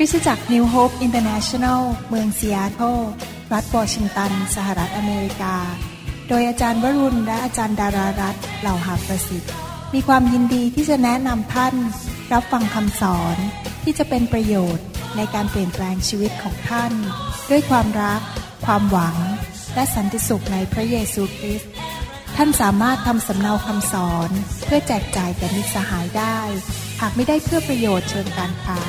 ริสตจักรนิวโฮปอินเตอร์เนชั่นแนลเมืองซีแอตเทิลรัฐวอชิงตัน สหรัฐอเมริกา โดยอาจารย์วรุณและอาจารย์ดารารัตเหล่าหาประสิทธิ์ มีความยินดีที่จะแนะนำท่าน รับฟังคำสอนที่จะเป็นประโยชน์ในการเปลี่ยนแปลงชีวิตของท่าน ด้วยความรัก ความหวัง และสันติสุขในพระเยซูคริสต์ท่านสามารถทำสำเนาคำสอน เพื่อแจกจ่ายแก่มิตรสหายได้ หากไม่ได้เพื่อประโยชน์เชิงการค้า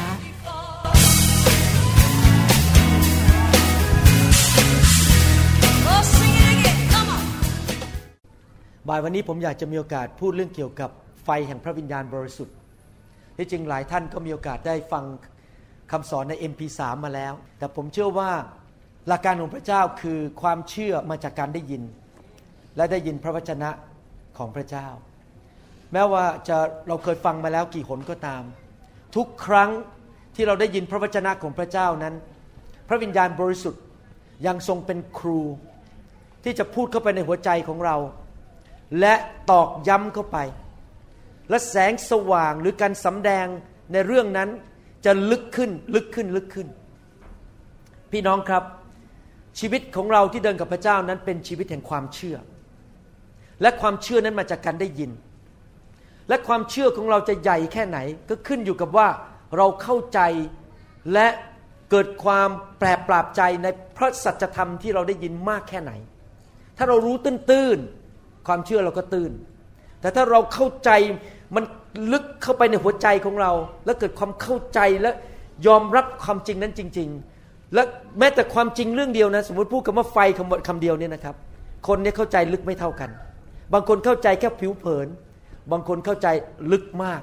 บ่ายวันนี้ผมอยากจะมีโอกาสพูดเรื่องเกี่ยวกับไฟแห่งพระวิญญาณบริสุทธิ์ ที่จริงหลายท่านก็มีโอกาสได้ฟังคำสอนใน MP3 มาแล้ว แต่ผมเชื่อว่าหลักการของพระเจ้าคือความเชื่อมาจากการได้ยิน และได้ยินพระวจนะของพระเจ้า แม้ว่าจะเราเคยฟังมาแล้วกี่หนก็ตาม ทุกครั้งที่เราได้ยินพระวจนะของพระเจ้านั้น พระวิญญาณบริสุทธิ์ยังทรงเป็นครู ที่จะพูดเข้าไปในหัวใจของเรา และตอกย้ำเข้าไป และแสงสว่างหรือการสำแดงในเรื่องนั้นจะลึกขึ้นลึกขึ้นลึกขึ้น พี่น้องครับ ชีวิตของเราที่เดินกับพระเจ้านั้นเป็นชีวิตแห่งความเชื่อ และความเชื่อนั้นมาจากการได้ยิน และความเชื่อของเราจะใหญ่แค่ไหน ก็ขึ้นอยู่กับว่าเราเข้าใจและเกิดความแปรปราบใจในพระสัจธรรมที่เราได้ยินมากแค่ไหน ถ้าเรารู้ตื้นๆ ความเชื่อเราก็ตื้น แต่ถ้าเราเข้าใจมันลึกเข้าไปในหัวใจของเรา แล้วเกิดความเข้าใจและยอมรับความจริงนั้นจริง ๆ และแม้แต่ความจริงเรื่องเดียวนะ สมมติพูดคำว่าไฟคำคำเดียวเนี่ยนะครับ คนเนี่ยเข้าใจลึกไม่เท่ากัน บางคนเข้าใจแค่ผิวเผิน บางคนเข้าใจลึกมาก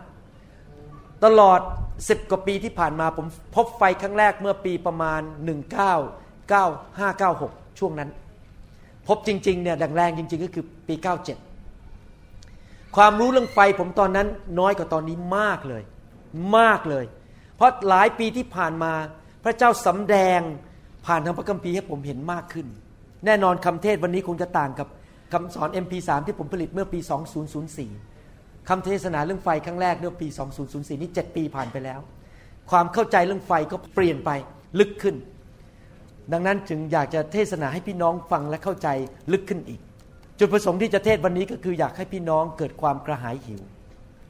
ตลอดสิบกว่าปีที่ผ่านมาผมพบไฟครั้งแรกเมื่อปีประมาณ 199596 ช่วงนั้น พบจริงๆเนี่ยดังแรงจริง ๆ ก็คือปี 97 ความรู้เรื่องไฟผมตอนนั้นน้อยกว่าตอนนี้มากเลย มากเลย เพราะหลายปีที่ผ่านมาพระเจ้าสำแดงผ่านทางพระคัมภีร์ให้ผมเห็นมากขึ้น แน่นอนคำเทศวันนี้คงจะต่างกับคำสอน MP3 ที่ผมผลิตเมื่อปี 2004 คำเทศนาเรื่องไฟครั้งแรกเมื่อปี 2004 นี่ 7 ปีผ่านไปแล้ว ความเข้าใจเรื่องไฟก็เปลี่ยนไปลึกขึ้น ดังนั้นจึงอยากจะเทศนาให้พี่น้องฟังและเข้าใจลึกขึ้นอีก จุดประสงค์ที่จะเทศวันนี้ก็คืออยากให้พี่น้องเกิดความกระหายหิว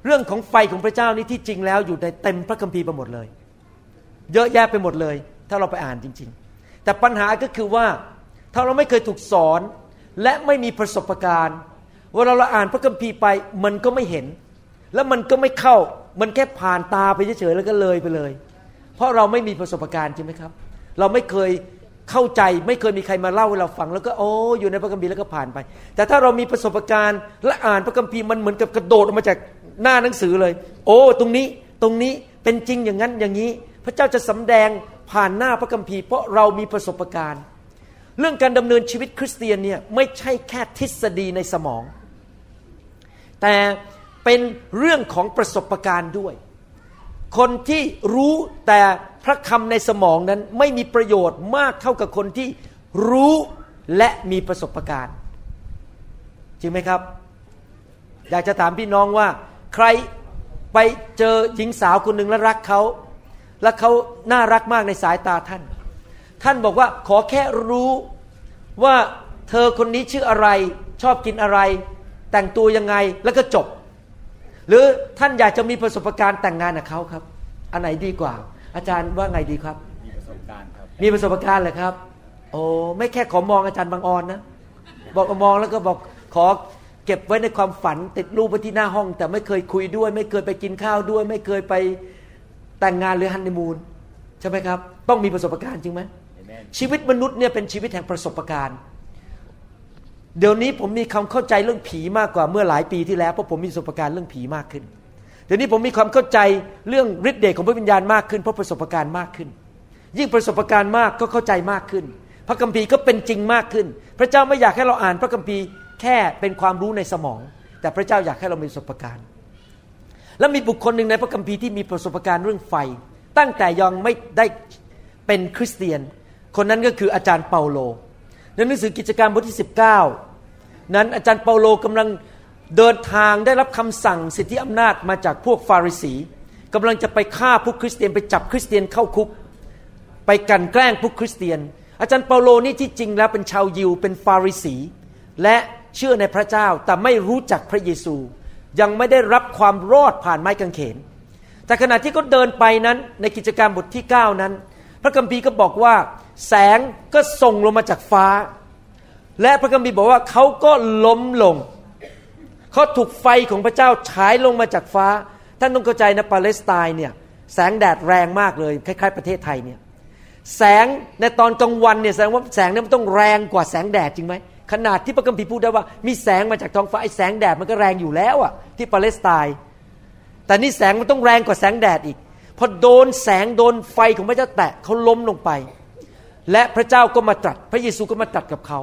เรื่องของไฟของพระเจ้านี่ที่จริงแล้วอยู่ในเต็มพระคัมภีร์ไปหมดเลย เยอะแยะไปหมดเลย ถ้าเราไปอ่านจริง ๆ แต่ปัญหาก็คือว่าถ้าเราไม่เคยถูกสอนและไม่มีประสบการณ์เวลาเราอ่านพระคัมภีร์ไปมันก็ไม่เห็น แล้วมันก็ไม่เข้ามันแค่ผ่านตาไปเฉยๆแล้วก็เลยไปเลย เพราะเราไม่มีประสบการณ์ใช่ไหมครับ เราไม่เคย เข้าใจไม่เคยมีใครมาเล่าให้เราฟัง แล้วก็โอ้อยู่ในพระคัมภีร์แล้วก็ผ่านไป แต่ถ้าเรามีประสบการณ์และอ่านพระคัมภีร์มันเหมือนกับกระโดดออกมาจากหน้าหนังสือเลย โอ้ตรงนี้ตรงนี้เป็นจริงอย่างนั้นอย่างนี้ พระเจ้าจะสำแดงผ่านหน้าพระคัมภีร์ เพราะเรามีประสบการณ์ เรื่องการดำเนินชีวิตคริสเตียนเนี่ยไม่ใช่แค่ทฤษฎีในสมอง แต่เป็นเรื่องของประสบการณ์ด้วย คนที่รู้แต่ พระคำในสมองนั้นไม่มีประโยชน์มากเท่ากับคนที่รู้และมีประสบการณ์ จริงไหมครับ อยากจะถามพี่น้องว่า ใครไปเจอหญิงสาวคนหนึ่งแล้วรักเขา และเขาน่ารักมากในสายตาท่าน ท่านบอกว่าขอแค่รู้ว่าเธอคนนี้ชื่ออะไร ชอบกินอะไร แต่งตัวยังไงแล้วก็จบ หรือท่านอยากจะมีประสบการณ์แต่งงานกับเขาครับ อันไหนดีกว่า อาจารย์ว่าไงดีครับ มีประสบการณ์ครับ มีประสบการณ์เลยครับ โอ้ไม่แค่ขอมองอาจารย์บางออนนะ บอกมองแล้วก็บอกขอเก็บไว้ในความฝันติดรูปไว้ที่หน้าห้อง แต่ไม่เคยคุยด้วย ไม่เคยไปกินข้าวด้วย ไม่เคยไปแต่งงานหรือฮันนีมูนใช่ไหมครับ ต้องมีประสบการณ์จริงไหม Amen ชีวิตมนุษย์เนี่ยเป็นชีวิตแห่งประสบการณ์ เดี๋ยวนี้ผมมีความเข้าใจเรื่องผีมากกว่าเมื่อหลายปีที่แล้วเพราะผมมีประสบการณ์เรื่องผีมากขึ้น เดี๋ยวนี้ผมมีความเข้าใจเรื่องฤทธิ์เดชของพระวิญญาณมากขึ้นเพราะประสบการณ์มากขึ้น ยิ่งประสบการณ์มากก็เข้าใจมากขึ้น พระคัมภีร์ก็เป็นจริงมากขึ้น พระเจ้าไม่อยากให้เราอ่านพระคัมภีร์แค่เป็นความรู้ในสมอง แต่พระเจ้าอยากให้เรามีประสบการณ์ และมีบุคคลหนึ่งในพระคัมภีร์ที่มีประสบการณ์เรื่องไฟ ตั้งแต่ยังไม่ได้เป็นคริสเตียน คนนั้นก็คืออาจารย์เปาโลในหนังสือกิจการบทที่ 19 นั้นอาจารย์เปาโลกำลัง เดินทางได้รับคำสั่งสิทธิอำนาจมาจากพวกฟาริสีกำลังจะไปฆ่าพวกคริสเตียนไปจับคริสเตียนเข้าคุก ไปกันแกล้งพวกคริสเตียน อาจารย์เปาโลนี่ที่จริงแล้วเป็นชาวยิวเป็นฟาริสี และเชื่อในพระเจ้าแต่ไม่รู้จักพระเยซู ยังไม่ได้รับความรอดผ่านไม้กางเขน แต่ขณะที่เขาเดินไปนั้นในกิจการบทที่ 9 นั้น พระคัมภีร์ก็บอกว่า แสงก็ส่งลงมาจากฟ้า และพระคัมภีร์บอกว่าเขาก็ล้มลง เขาถูกไฟของพระเจ้าฉายลงมาจากฟ้า ท่านต้องเข้าใจนะปาเลสไตน์เนี่ยแสงแดดแรงมากเลยคล้ายๆประเทศไทยเนี่ยแสงในตอนกลางวันเนี่ยแสดงว่าแสงนี่มันต้องแรงกว่าแสงแดดจริงไหมขนาดที่พระคัมภีร์พูดได้ว่ามีแสงมาจากท้องฟ้าไอ้แสงแดดมันก็แรงอยู่แล้วอะที่ปาเลสไตน์แต่นี่แสงมันต้องแรงกว่าแสงแดดอีกพอโดนแสงโดนไฟของพระเจ้าแตะเขาล้มลงไป และพระเจ้าก็มาตรัส พระเยซูก็มาตรัสกับเขา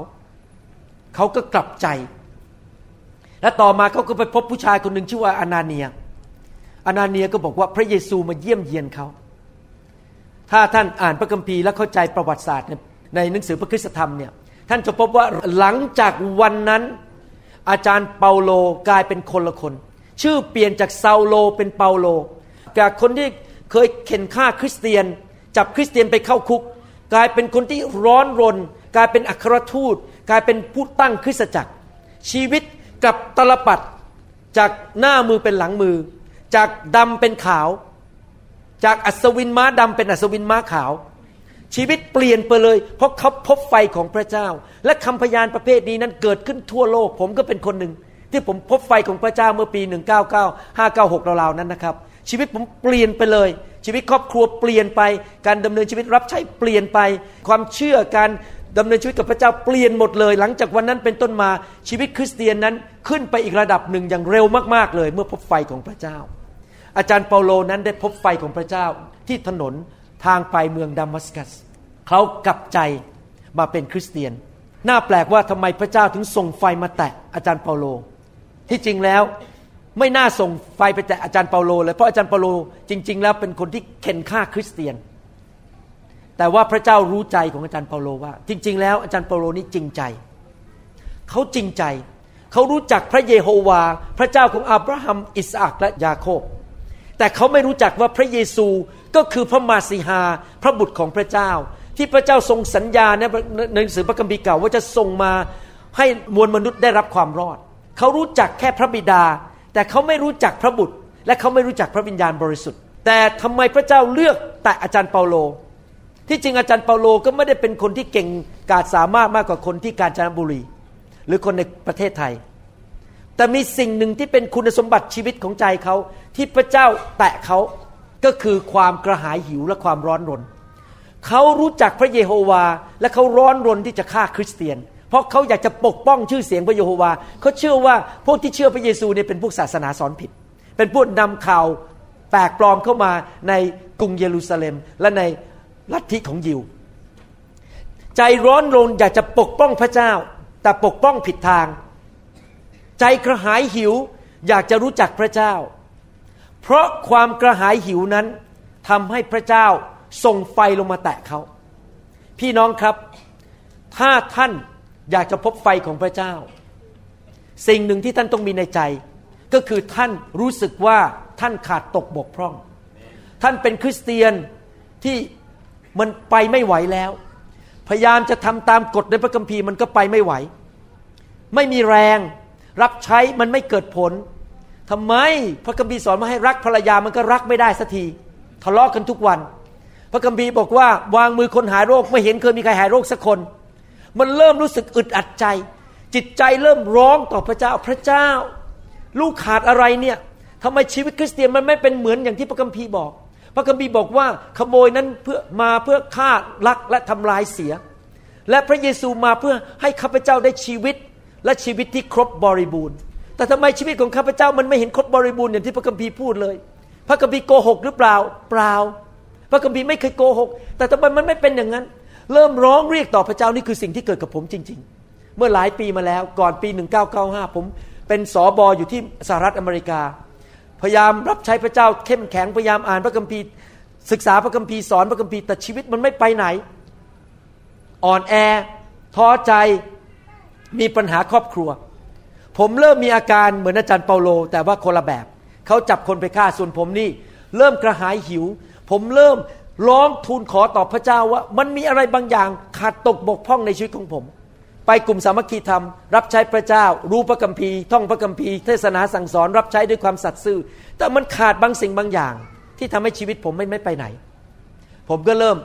เขาก็กลับใจ และต่อมาเขาก็ไปพบผู้ชายคนหนึ่งชื่อว่าอนาเนียอนาเนียก็บอกว่าพระเยซูมาเยี่ยมเยียนเขา ถ้าท่านอ่านพระคัมภีร์และเข้าใจประวัติศาสตร์ในหนังสือพระคุณธรรมเนี่ย ท่านจะพบว่าหลังจากวันนั้น อาจารย์เปาโลกลายเป็นคนละคน ชื่อเปลี่ยนจากซาโลเป็นเปาโล จากคนที่เคยเข็นฆ่าคริสเตียน จับคริสเตียนไปเข้าคุก กลายเป็นคนที่ร้อนรน กลายเป็นอัครทูต กลายเป็นผู้ตั้งคริสตจักร ชีวิต กับตลปัดจากหน้ามือเป็นหลังมือ จากดำเป็นขาว จากอัศวินม้าดำเป็นอัศวินม้าขาว ชีวิตเปลี่ยนไปเลย เพราะเขาพบไฟของพระเจ้า และคำพยานประเภทนี้นั้นเกิดขึ้นทั่วโลก ผมก็เป็นคนหนึ่งที่ผมพบไฟของพระเจ้าเมื่อปี 199 596ราวๆนั้นนะครับชีวิตผมเปลี่ยนไปเลย ชีวิตครอบครัวเปลี่ยนไป การดำเนินชีวิตรับใช้เปลี่ยนไป ความเชื่อการ ดำเนินชีวิตกับพระเจ้าเปลี่ยนหมดเลย หลังจากวันนั้นเป็นต้นมาชีวิตคริสเตียนนั้นขึ้นไปอีกระดับหนึ่งอย่างเร็วมากๆเลย เมื่อพบไฟของพระเจ้า อาจารย์เปาโลนั้นได้พบไฟของพระเจ้าที่ถนนทางไปเมืองดามัสกัส เขากลับใจมาเป็นคริสเตียน น่าแปลกว่าทำไมพระเจ้าถึงส่งไฟมาแตะอาจารย์เปาโล ที่จริงแล้วไม่น่าส่งไฟไปแตะอาจารย์เปาโลเลยเพราะอาจารย์เปาโลจริง ๆ แล้วเป็นคนที่เข็นฆ่าคริสเตียน แต่ว่าพระเจ้ารู้ใจของอาจารย์เปาโลว่า จริง ๆ แล้วอาจารย์เปาโลนี่จริงใจ เขาจริงใจ เขารู้จักพระเยโฮวา พระเจ้าของอับราฮัม อิสอักและยาโคบ แต่เขาไม่รู้จักว่าพระเยซูก็คือพระมาสีหาพระบุตรของพระเจ้า ที่พระเจ้าทรงสัญญาในหนังสือพระคัมภีร์เก่าว่าจะส่งมาให้มวลมนุษย์ได้รับความรอด เขารู้จักแค่พระบิดา แต่เขาไม่รู้จักพระบุตร และเขาไม่รู้จักพระวิญญาณบริสุทธิ์ แต่ทำไมพระเจ้าเลือกแต่อาจารย์เปาโล ที่จริงอาจารย์เปาโลก็ไม่ได้เป็นคนที่เก่งกาจสามารถมากกว่าคนที่กาญจนบุรี หรือคนในประเทศไทย แต่มีสิ่งหนึ่งที่เป็นคุณสมบัติชีวิตของใจเขาที่พระเจ้าแตะเขาก็คือความกระหายหิวและความร้อนรนเขารู้จักพระเยโฮวา และเขาร้อนรนที่จะฆ่าคริสเตียน เพราะเขาอยากจะปกป้องชื่อเสียงพระเยโฮวาเขาเชื่อว่าพวกที่เชื่อพระเยซูเนี่ยเป็นพวกศาสนาสอนผิด เป็นพวกนำข่าวแปลกปลอมเข้ามาในกรุงเยรูซาเล็มและใน ลัทธิของยิว ใจร้อนรนอยากจะปกป้องพระเจ้า แต่ปกป้องผิดทาง ใจกระหายหิวอยากจะรู้จักพระเจ้า เพราะความกระหายหิวนั้นทำให้พระเจ้าส่งไฟลงมาแตะเขา พี่น้องครับ ถ้าท่านอยากจะพบไฟของพระเจ้า สิ่งหนึ่งที่ท่านต้องมีในใจ ก็คือท่านรู้สึกว่าท่านขาดตกบกพร่อง ท่านเป็นคริสเตียนที่ มันไปไม่ไหวแล้ว พยายามจะทำตามกฎในพระคัมภีร์มันก็ไปไม่ไหว ไม่มีแรงรับใช้มันไม่เกิดผลทำไมพระคัมภีร์สอนมาให้รักภรรยามันก็รักไม่ได้สักทีทะเลาะกันทุกวัน พระคัมภีร์บอกว่าวางมือคนหายโรคไม่เห็นเคยมีใครหายโรคสักคน มันเริ่มรู้สึกอึดอัดใจ จิตใจเริ่มร้องต่อพระเจ้าพระเจ้า ลูกขาดอะไรเนี่ยทำไมชีวิตคริสเตียนมันไม่เป็นเหมือนอย่างที่พระคัมภีร์บอก พระคัมภีร์บอกว่าขโมยนั้นเพื่อมาเพื่อฆ่าลักและทำลายเสีย และพระเยซูมาเพื่อให้ข้าพเจ้าได้ชีวิตและชีวิตที่ครบบริบูรณ์ แต่ทำไมชีวิตของข้าพเจ้ามันไม่เห็นครบบริบูรณ์อย่างที่พระคัมภีร์พูดเลย พระคัมภีร์โกหกหรือเปล่า เปล่า พระคัมภีร์ไม่เคยโกหก แต่ทำไมมันไม่เป็นอย่างนั้น เริ่มร้องเรียกต่อพระเจ้านี่คือสิ่งที่เกิดกับผมจริง ๆ เมื่อหลายปีมาแล้วก่อนปี 1995 ผมเป็นสอบออยู่ที่สหรัฐอเมริกา พยายามรับใช้พระเจ้าเข้มแข็งพยายามอ่านพระคัมภีร์ ศึกษาพระคัมภีร์สอนพระคัมภีร์แต่ชีวิตมันไม่ไปไหน อ่อนแอท้อใจมีปัญหาครอบครัว ผมเริ่มมีอาการเหมือนอาจารย์เปาโล แต่ว่าคนละแบบเขาจับคนไปฆ่าส่วนผมนี่ เริ่มกระหายหิว ผมเริ่มร้องทูลขอต่อพระเจ้าว่า มันมีอะไรบางอย่างขาดตกบกพร่องในชีวิตของผม ไปกลุ่มสามัคคีธรรม รับใช้พระเจ้า รู้พระคัมภีร์ ท่องพระคัมภีร์ เทศนาสั่งสอนรับใช้ด้วยความสัตย์ซื่อ แต่มันขาดบางสิ่งบางอย่าง ที่ทำให้ชีวิตผมไม่ไม่ไปไหน ผมก็เริ่ม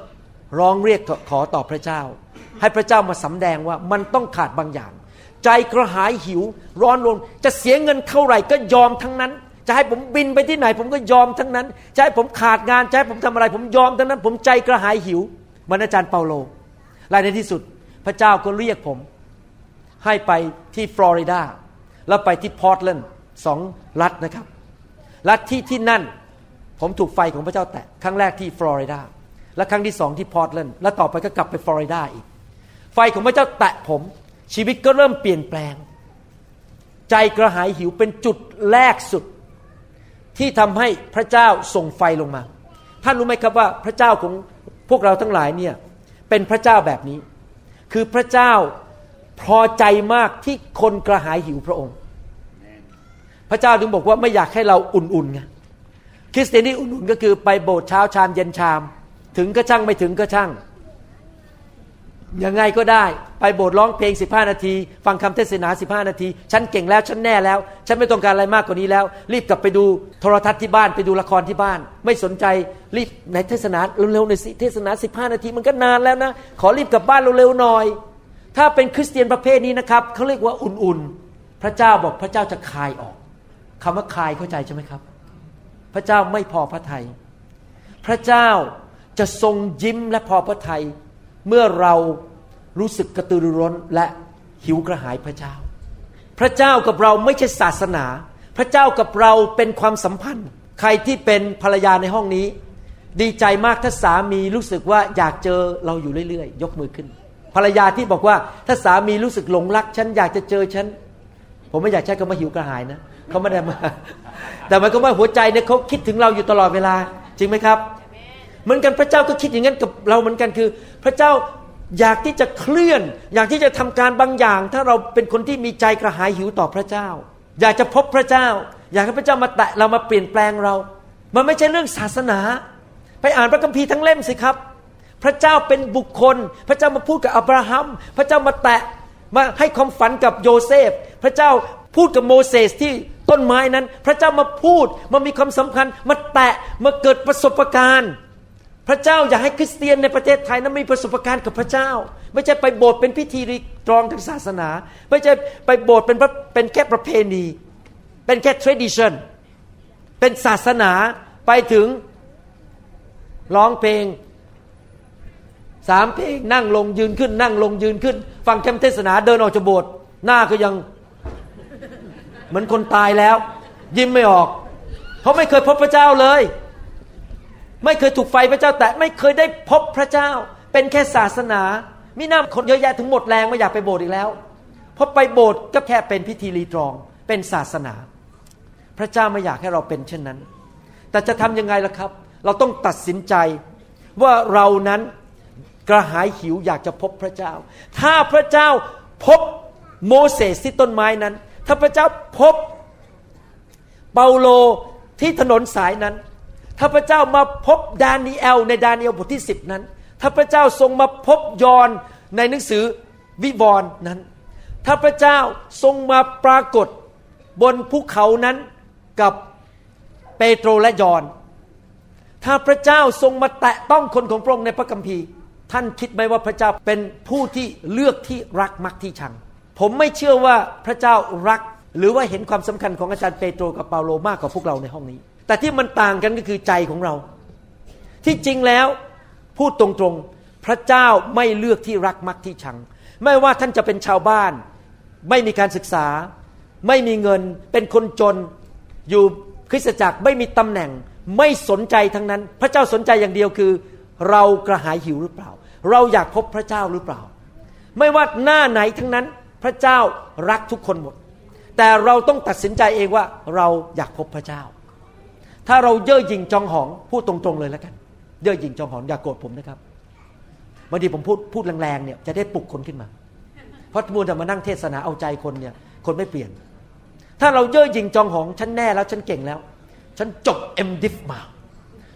ร้องเรียกขอต่อพระเจ้า ให้พระเจ้ามาสำแดงว่ามันต้องขาดบางอย่าง ใจกระหายหิว ร้อนรนจะเสียเงินเท่าไหร่ก็ยอมทั้งนั้นจะให้ผมบินไปที่ไหน ผมก็ยอมทั้งนั้นจะให้ผมขาดงานจะให้ผมทำอะไร ผมยอมทั้งนั้น ผมใจกระหายหิวมันอาจารย์เปาโลและในที่สุด พระเจ้าก็เรียกผม ให้ไปที่ฟลอริดาแล้วไปที่พอร์ตแลนด์สองรัฐนะครับ รัฐที่ที่นั่น ผมถูกไฟของพระเจ้าแตะครั้งแรกที่ฟลอริดาและครั้งที่สองที่พอร์ตแลนด์และต่อไปก็กลับไปฟลอริดาอีก ไฟของพระเจ้าแตะผม ชีวิตก็เริ่มเปลี่ยนแปลง ใจกระหายหิวเป็นจุดแรกสุด ที่ทำให้พระเจ้าส่งไฟลงมา ท่านรู้ไหมครับว่าพระเจ้าของพวกเราทั้งหลายเนี่ยเป็นพระเจ้าแบบนี้ คือพระเจ้าพอใจมากที่คนกระหายหิวพระองค์ พระเจ้าถึงบอกว่าไม่อยากให้เราอุ่นๆไงคริสเตียนที่อุ่นๆก็คือไปโบสถ์เช้าชามเย็นชาม ถึงก็ช่างไม่ถึงก็ช่าง ยังไงก็ได้ไปโบสถ์ร้องเพลง 15 นาที ฟังคำเทศนา 15 นาที ฉันเก่งแล้วฉันแน่แล้ว ฉันไม่ต้องการอะไรมากกว่านี้แล้ว รีบกลับไปดูโทรทัศน์ที่บ้านไปดูละครที่บ้าน ไม่สนใจรีบในเทศนาเร็วๆในเทศนา 15 นาทีมันก็นานแล้วนะ ขอรีบกลับบ้านเร็วๆหน่อย ถ้าเป็นคริสเตียนประเภทนี้นะครับเขาเรียกว่าอุ่นๆ พระเจ้าบอกพระเจ้าจะคายออกคำว่าคายเข้าใจใช่ไหมครับ พระเจ้าไม่พอพระทยัยพระเจ้าจะทรงยิ้มและพอพระทัย เมื่อเรารู้สึกกระตือรือร้นและหิวกระหายพระเจ้า พระเจ้ากับเราไม่ใช่ศาสนา พระเจ้ากับเราเป็นความสัมพันธ์ ใครที่เป็นภรรยาในห้องนี้ ดีใจมากถ้าสามีรู้สึกว่าอยากเจอเราอยู่เรื่อยๆ ยกมือขึ้น ภรรยาที่บอกว่าถ้าสามีรู้สึกหลงรักฉันอยากจะเจอฉันผมไม่อยากใช้คำว่าหิวกระหายนะเขาไม่ได้มา แต่มายความว่าหัวใจเนี่ยเขาคิดถึงเราอยู่ตลอดเวลา จริงไหมครับ เหมือนกันพระเจ้าก็คิดอย่างนั้นกับเราเหมือนกันคือ พระเจ้าอยากที่จะเคลื่อน อยากที่จะทำการบางอย่าง ถ้าเราเป็นคนที่มีใจกระหายหิวต่อพระเจ้า อยากจะพบพระเจ้า อยากให้พระเจ้ามาแตะเรามาเปลี่ยนแปลงเรา มันไม่ใช่เรื่องศาสนา ไปอ่านพระคัมภีร์ทั้งเล่มสิครับ พระเจ้าเป็นบุคคล พระเจ้ามาพูดกับอับราฮัม พระเจ้ามาแตะมาให้ความฝันกับโยเซฟ พระเจ้าพูดกับโมเสสที่ต้นไม้นั้น พระเจ้ามาพูดมามีความสำคัญมาแตะมาเกิดประสบการณ์ พระเจ้าอยากให้คริสเตียนในประเทศไทยนั้นมีประสบการณ์กับพระเจ้า ไม่ใช่ไปโบสถ์เป็นพิธีรีตรองทางศาสนา ไม่ใช่ไปโบสถ์เป็นเป็นแค่ประเพณี เป็นแค่ tradition เป็นศาสนาไปถึงร้องเพลงสามเพลงนั่งลงยืนขึ้น นั่งลงยืนขึ้น ฟังคำเทศนาเดินออกจากโบสถ์หน้าก็ยังเหมือนคนตายแล้ว ยิ้มไม่ออก เขาไม่เคยพบพระเจ้าเลย ไม่เคยถูกไฟพระเจ้าแต่ไม่เคยได้พบพระเจ้า เป็นแค่ศาสนามิน้าคนเยอะแยะถึงหมดแรงไม่อยากไปโบสถ์อีกแล้วเพราะไปโบสถ์ก็แค่เป็นพิธีรีตรอง เป็นศาสนา พระเจ้าไม่อยากให้เราเป็นเช่นนั้น แต่จะทำยังไงล่ะครับ เราต้องตัดสินใจว่าเรานั้นกระหายหิวอยากจะพบพระเจ้า ถ้าพระเจ้าพบโมเสสที่ต้นไม้นั้น ถ้าพระเจ้าพบเปาโลที่ถนนสายนั้น ถ้าพระเจ้ามาพบดานีเอลในดานีเอลบทที่สิบนั้น ถ้าพระเจ้าทรงมาพบยอนในหนังสือวิวรณ์นั้น ถ้าพระเจ้าทรงมาปรากฏบนภูเขานั้นกับเปโตรและยอน ถ้าพระเจ้าทรงมาแตะต้องคนของพระองค์ในพระคัมภีร์ ท่านคิดไหมว่าพระเจ้าเป็นผู้ที่เลือกที่รักมักที่ชัง ผมไม่เชื่อว่าพระเจ้ารัก หรือว่าเห็นความสำคัญของอาจารย์เปโตรกับเปาโลมากกว่าพวกเราในห้องนี้ แต่ที่มันต่างกันก็คือใจของเรา ที่จริงแล้วพูดตรงๆ พระเจ้าไม่เลือกที่รักมักที่ชัง ไม่ว่าท่านจะเป็นชาวบ้าน ไม่มีการศึกษา ไม่มีเงิน เป็นคนจน อยู่คริสตจักรไม่มีตำแหน่ง ไม่สนใจทั้งนั้น พระเจ้าสนใจอย่างเดียวคือ เรากระหายหิวหรือเปล่า เราอยากพบพระเจ้าหรือเปล่า ไม่ว่าหน้าไหนทั้งนั้น พระเจ้ารักทุกคนหมด แต่เราต้องตัดสินใจเองว่าเราอยากพบพระเจ้า ถ้าเราเย่อหยิ่งจองหองพูดตรงๆเลยแล้วกัน เย่อหยิ่งจองหองอย่ากโกรธผมนะครับบางทีผมพูดพูดแรงๆเนี่ยจะได้ปลุกคนขึ้นมา เพราะมัวจะมานั่งเทศนาเอาใจคนเนี่ยคนไม่เปลี่ยน ถ้าเราเย่อหยิ่งจองหองฉันแน่แล้วฉันเก่งแล้ว ฉันจบเอ็มดิฟมา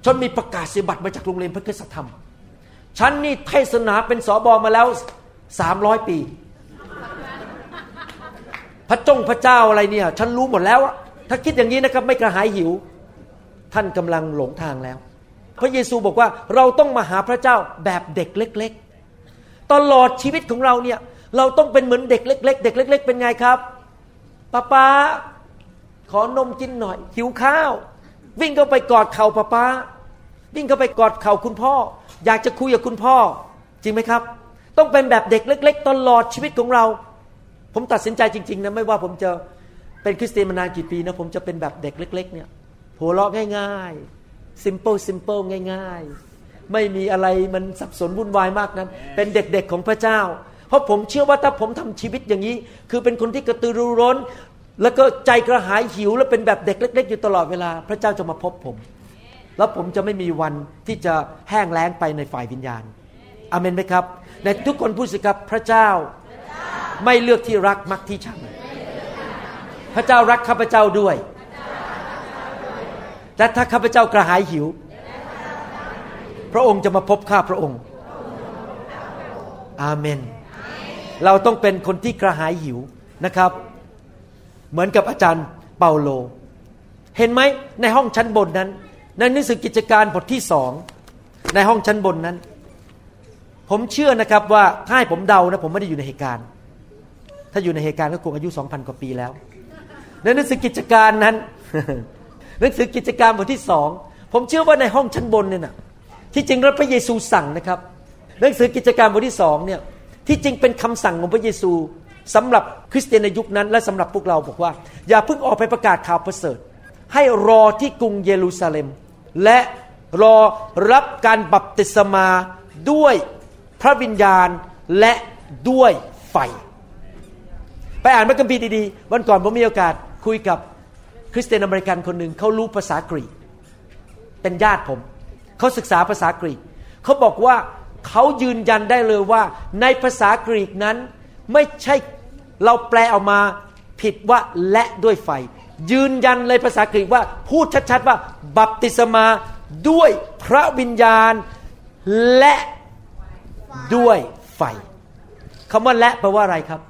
ฉันมีประกาศเสียบัตรมาจากโรงเรียนพระคุณธรรม ฉันนี่เทศนาเป็นสอบอมาแล้วสามร้อยปี พระจงพระเจ้าอะไรเนี่ย ฉันรู้หมดแล้ว ถ้าคิดอย่างนี้นะครับไม่กระหายหิว ท่านกำลังหลงทางแล้ว พระเยซูบอกว่าเราต้องมาหาพระเจ้าแบบเด็กเล็ก ๆ ตลอดชีวิตของเราเนี่ยเราต้องเป็นเหมือนเด็กเล็ก ๆ เด็กเล็ก ๆ เป็นไงครับป้าป้าขอนมกินหน่อย หิวข้าว วิ่งเข้าไปกอดเข่าป้าป้าวิ่งเข้าไปกอดเข่าคุณพ่อ อยากจะคุยกับคุณพ่อ จริงไหมครับ ต้องเป็นแบบเด็กเล็ก ๆ ตลอดชีวิตของเรา ผมตัดสินใจจริง ๆ นะ ไม่ว่าผมจะเป็นคริสเตียนมานานกี่ปีนะ ผมจะเป็นแบบเด็กเล็ก ๆ เนี่ย หัวเราะง่ายๆ simple simple ง่ายๆ ไม่มีอะไรมันสับสนวุ่นวายมากนั้น เป็นเด็กๆของพระเจ้า เพราะผมเชื่อว่าถ้าผมทำชีวิตอย่างนี้ คือเป็นคนที่กระตือรือร้น แล้วก็ใจกระหายหิว แล้วเป็นแบบเด็กเล็ก ๆ อยู่ตลอดเวลา พระเจ้าจะมาพบผม แล้วผมจะไม่มีวันที่จะแห้งแล้งไปในฝ่ายวิญญาณอเมนไหมครับในทุกคนพูดสิครับพระเจ้าไม่เลือกที่รักมักที่ชังพระเจ้ารักข้าพเจ้าด้วย และถ้าข้าพเจ้ากระหายหิว พระองค์จะมาพบข้าพระองค์ อาเมน เราต้องเป็นคนที่กระหายหิวนะครับ เหมือนกับอาจารย์เปาโล เห็นไหมในห้องชั้นบนนั้น ในหนังสือกิจการบทที่สองในห้องชั้นบนนั้น ผมเชื่อนะครับว่าถ้าให้ผมเดานะผมไม่ได้อยู่ในเหตุการณ์ ถ้าอยู่ในเหตุการณ์ก็คงอายุสองพันกว่าปีแล้ว ในหนังสือกิจการนั้น หนังสือกิจการบทที่สองผมเชื่อว่าในห้องชั้นบนเนี่ยนะที่จริงแล้วพระเยซูสั่งนะครับ หนังสือกิจการบทที่สองเนี่ยที่จริงเป็นคำสั่งของพระเยซูสำหรับคริสเตียนในยุคนั้น และสำหรับพวกเราบอกว่า อย่าเพิ่งออกไปประกาศข่าวประเสริฐ ให้รอที่กรุงเยรูซาเล็ม และรอรับการบัพติศมาด้วยพระวิญญาณและด้วยไฟ ไปอ่านพระคัมภีร์ดีๆ วันก่อนผมมีโอกาสคุยกับ คริสเตียนอเมริกันคนหนึ่งเขารู้ภาษากรีก เป็นญาติผม เขาศึกษาภาษากรีก เขาบอกว่าเขายืนยันได้เลยว่า ในภาษากรีกนั้น ไม่ใช่เราแปลออกมาผิดว่าและด้วยไฟ ยืนยันเลยภาษากรีกว่าพูดชัดๆว่า บัพติศมาด้วยพระวิญญาณและด้วยไฟคำว่าและแปลว่าอะไรครับ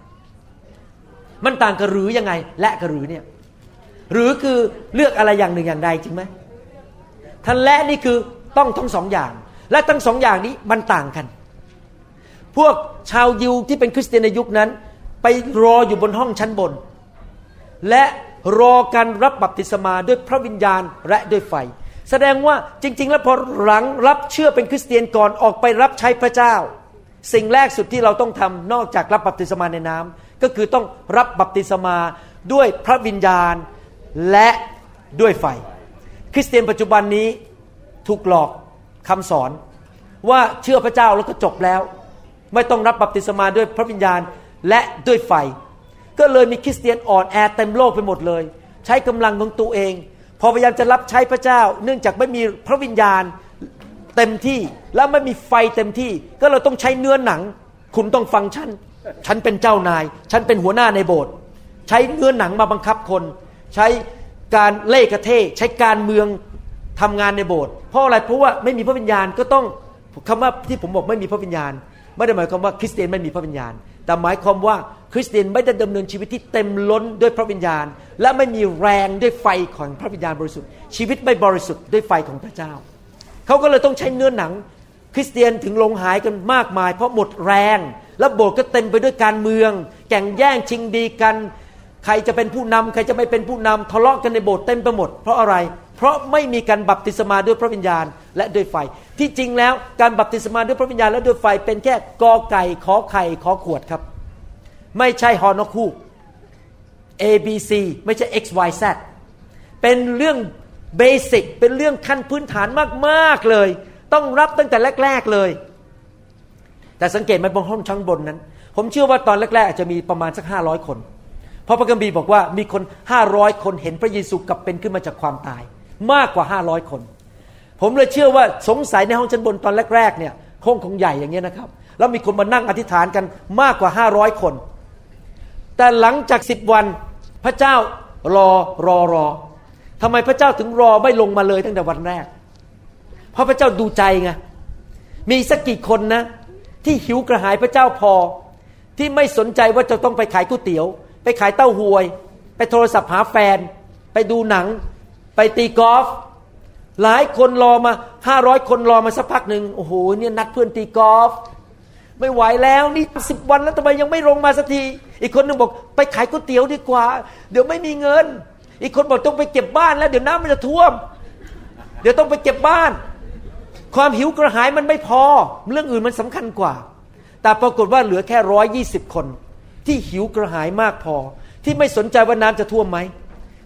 มันต่างกับหรือยังไง และกับหรือเนี่ย หรือคือเลือกอะไรอย่างหนึ่งอย่างใดจริงไหมท่านและนี่คือต้องทั้งสองอย่าง และทั้งสองอย่างนี้มันต่างกัน พวกชาวยิวที่เป็นคริสเตียนในยุคนั้น ไปรออยู่บนห้องชั้นบน และรอการรับบัพติศมาด้วยพระวิญญาณและด้วยไฟ แสดงว่าจริง ๆ แล้วพอหลังรับเชื่อเป็นคริสเตียนก่อนออกไปรับใช้พระเจ้า สิ่งแรกสุดที่เราต้องทำนอกจากรับบัพติศมาในน้ำก็คือต้องรับบัพติศมาด้วยพระวิญญาณ และด้วยไฟ คริสเตียนปัจจุบันนี้ถูกหลอกคำสอนว่าเชื่อพระเจ้าแล้วก็จบแล้ว ไม่ต้องรับบัพติศมาด้วยพระวิญญาณและด้วยไฟ ก็เลยมีคริสเตียนอ่อนแอเต็มโลกไปหมดเลย ใช้กำลังของตัวเอง พอพยายามจะรับใช้พระเจ้า เนื่องจากไม่มีพระวิญญาณเต็มที่แล้วไม่มีไฟเต็มที่ ก็เราต้องใช้เนื้อหนัง คุณต้องฟังฉัน ฉันเป็นเจ้านาย ฉันเป็นหัวหน้าในโบสถ์ใช้เนื้อหนังมาบังคับคน ใช้การเล่กระเทใช้การเมืองทำงานในโบสถ์เพราะอะไรเพราะว่าไม่มีพระวิญญาณก็ต้องคำว่าที่ผมบอกไม่มีพระวิญญาณ ไม่ได้หมายความว่าคริสเตียนไม่มีพระวิญญาณ แต่หมายความว่าคริสเตียนไม่ได้ดำเนินชีวิตที่เต็มล้นด้วยพระวิญญาณ และไม่มีแรงด้วยไฟของพระวิญญาณบริสุทธิ์ ชีวิตไม่บริสุทธิ์ด้วยไฟของพระเจ้า เขาก็เลยต้องใช้เนื้อหนัง คริสเตียนถึงลงหายกันมากมาย เพราะหมดแรง และโบสถ์ก็เต็มไปด้วยการเมือง แข่งแย่งชิงดีกัน ใครจะเป็นผู้นำใครจะไม่เป็นผู้นำทะเลาะกันในโบสถ์เต็มไปหมด เพราะอะไร เพราะไม่มีการบัพติศมาด้วยพระวิญญาณและด้วยไฟ ที่จริงแล้วการบัพติศมาด้วยพระวิญญาณและด้วยไฟ เป็นแค่กอไก่ขอไข่ขอขวดครับ ไม่ใช่ฮอนอคูก A B C ไม่ใช่ X Y Z เป็นเรื่องเบสิกเป็นเรื่องขั้นพื้นฐานมากๆเลย ต้องรับตั้งแต่แรก ๆเลย แต่สังเกตไหมบนห้องชั้นบนนั้น ผมเชื่อว่าตอนแรก ๆ อาจจะมีประมาณสักห้าร้อยคน พราะพระคัมภีร์บอกว่ามีคนห้าร้อยคนเห็นพระเยซูกลับเป็นขึ้นมาจากความตาย มากกว่าห้าร้อยคน ผมเลยเชื่อว่าสงสัยในห้องชั้นบนตอนแรกๆเนี่ยห้องคงใหญ่อย่างเงี้ยนะครับ แล้วมีคนมานั่งอธิษฐานกันมากกว่าห้าร้อยคน แต่หลังจากสิบวันพระเจ้ารอรอรอทำไมพระเจ้าถึงรอไม่ลงมาเลยตั้งแต่วันแรก เพราะพระเจ้าดูใจไงมีสักกี่คนนะ ที่หิวกระหายพระเจ้าพอที่ไม่สนใจว่าจะต้องไปขายก๋วยเตี๋ยว ไปขายเต้าหวย ไปโทรศัพท์หาแฟน ไปดูหนัง ไปตีกอล์ฟหลายคนรอมาห้าร้อยคนรอมาสักพักหนึ่งโอ้โหเนี่ยนัดเพื่อนตีกอล์ฟไม่ไหวแล้วนี่สิบวันแล้วทำไมยังไม่ลงมาสักที อีกคนหนึ่งบอกไปขายก๋วยเตี๋ยวดีกว่า เดี๋ยวไม่มีเงิน อีกคนบอกต้องไปเก็บบ้านแล้ว เดี๋ยวน้ำมันจะท่วม เดี๋ยวต้องไปเก็บบ้าน ความหิวกระหายมันไม่พอ เรื่องอื่นมันสำคัญกว่า แต่ปรากฏว่าเหลือแค่ร้อยยี่สิบคน ที่หิวกระหายมากพอ ที่ไม่สนใจว่าน้ำจะท่วมไหม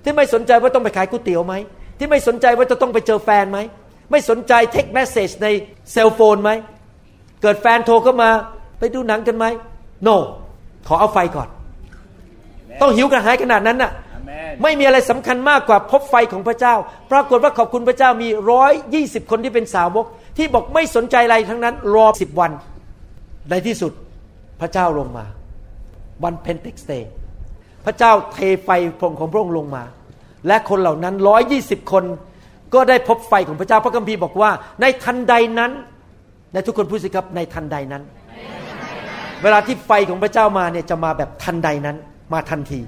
ที่ไม่สนใจว่าต้องไปขายก๋วยเตี๋ยวไหม ที่ไม่สนใจว่าจะต้องไปเจอแฟนไหม ไม่สนใจ text message ใน cell phone ไหม เกิดแฟนโทรเข้ามาไปดูหนังกันไหม no ขอเอาไฟก่อน ต้องหิวกระหายขนาดนั้นน่ะไม่มีอะไรสำคัญมากกว่าพบไฟของพระเจ้า ปรากฏว่าขอบคุณพระเจ้ามีร้อยยี่สิบคนที่เป็นสาวก ที่บอกไม่สนใจอะไรทั้งนั้น รอสิบวัน ในที่สุดพระเจ้าลงมา วันเพนเทคอสต์พระเจ้าเทไฟพงของพระองค์ลงมา และคนเหล่านั้นร้อยยี่สิบคนก็ได้พบไฟของพระเจ้าพระคัมภีร์บอกว่า ในทันใดนั้นในทุกคนพูดสิครับในทันใดนั้น เวลาที่ไฟของพระเจ้ามาเนี่ยจะมาแบบทันใดนั้นมาทันที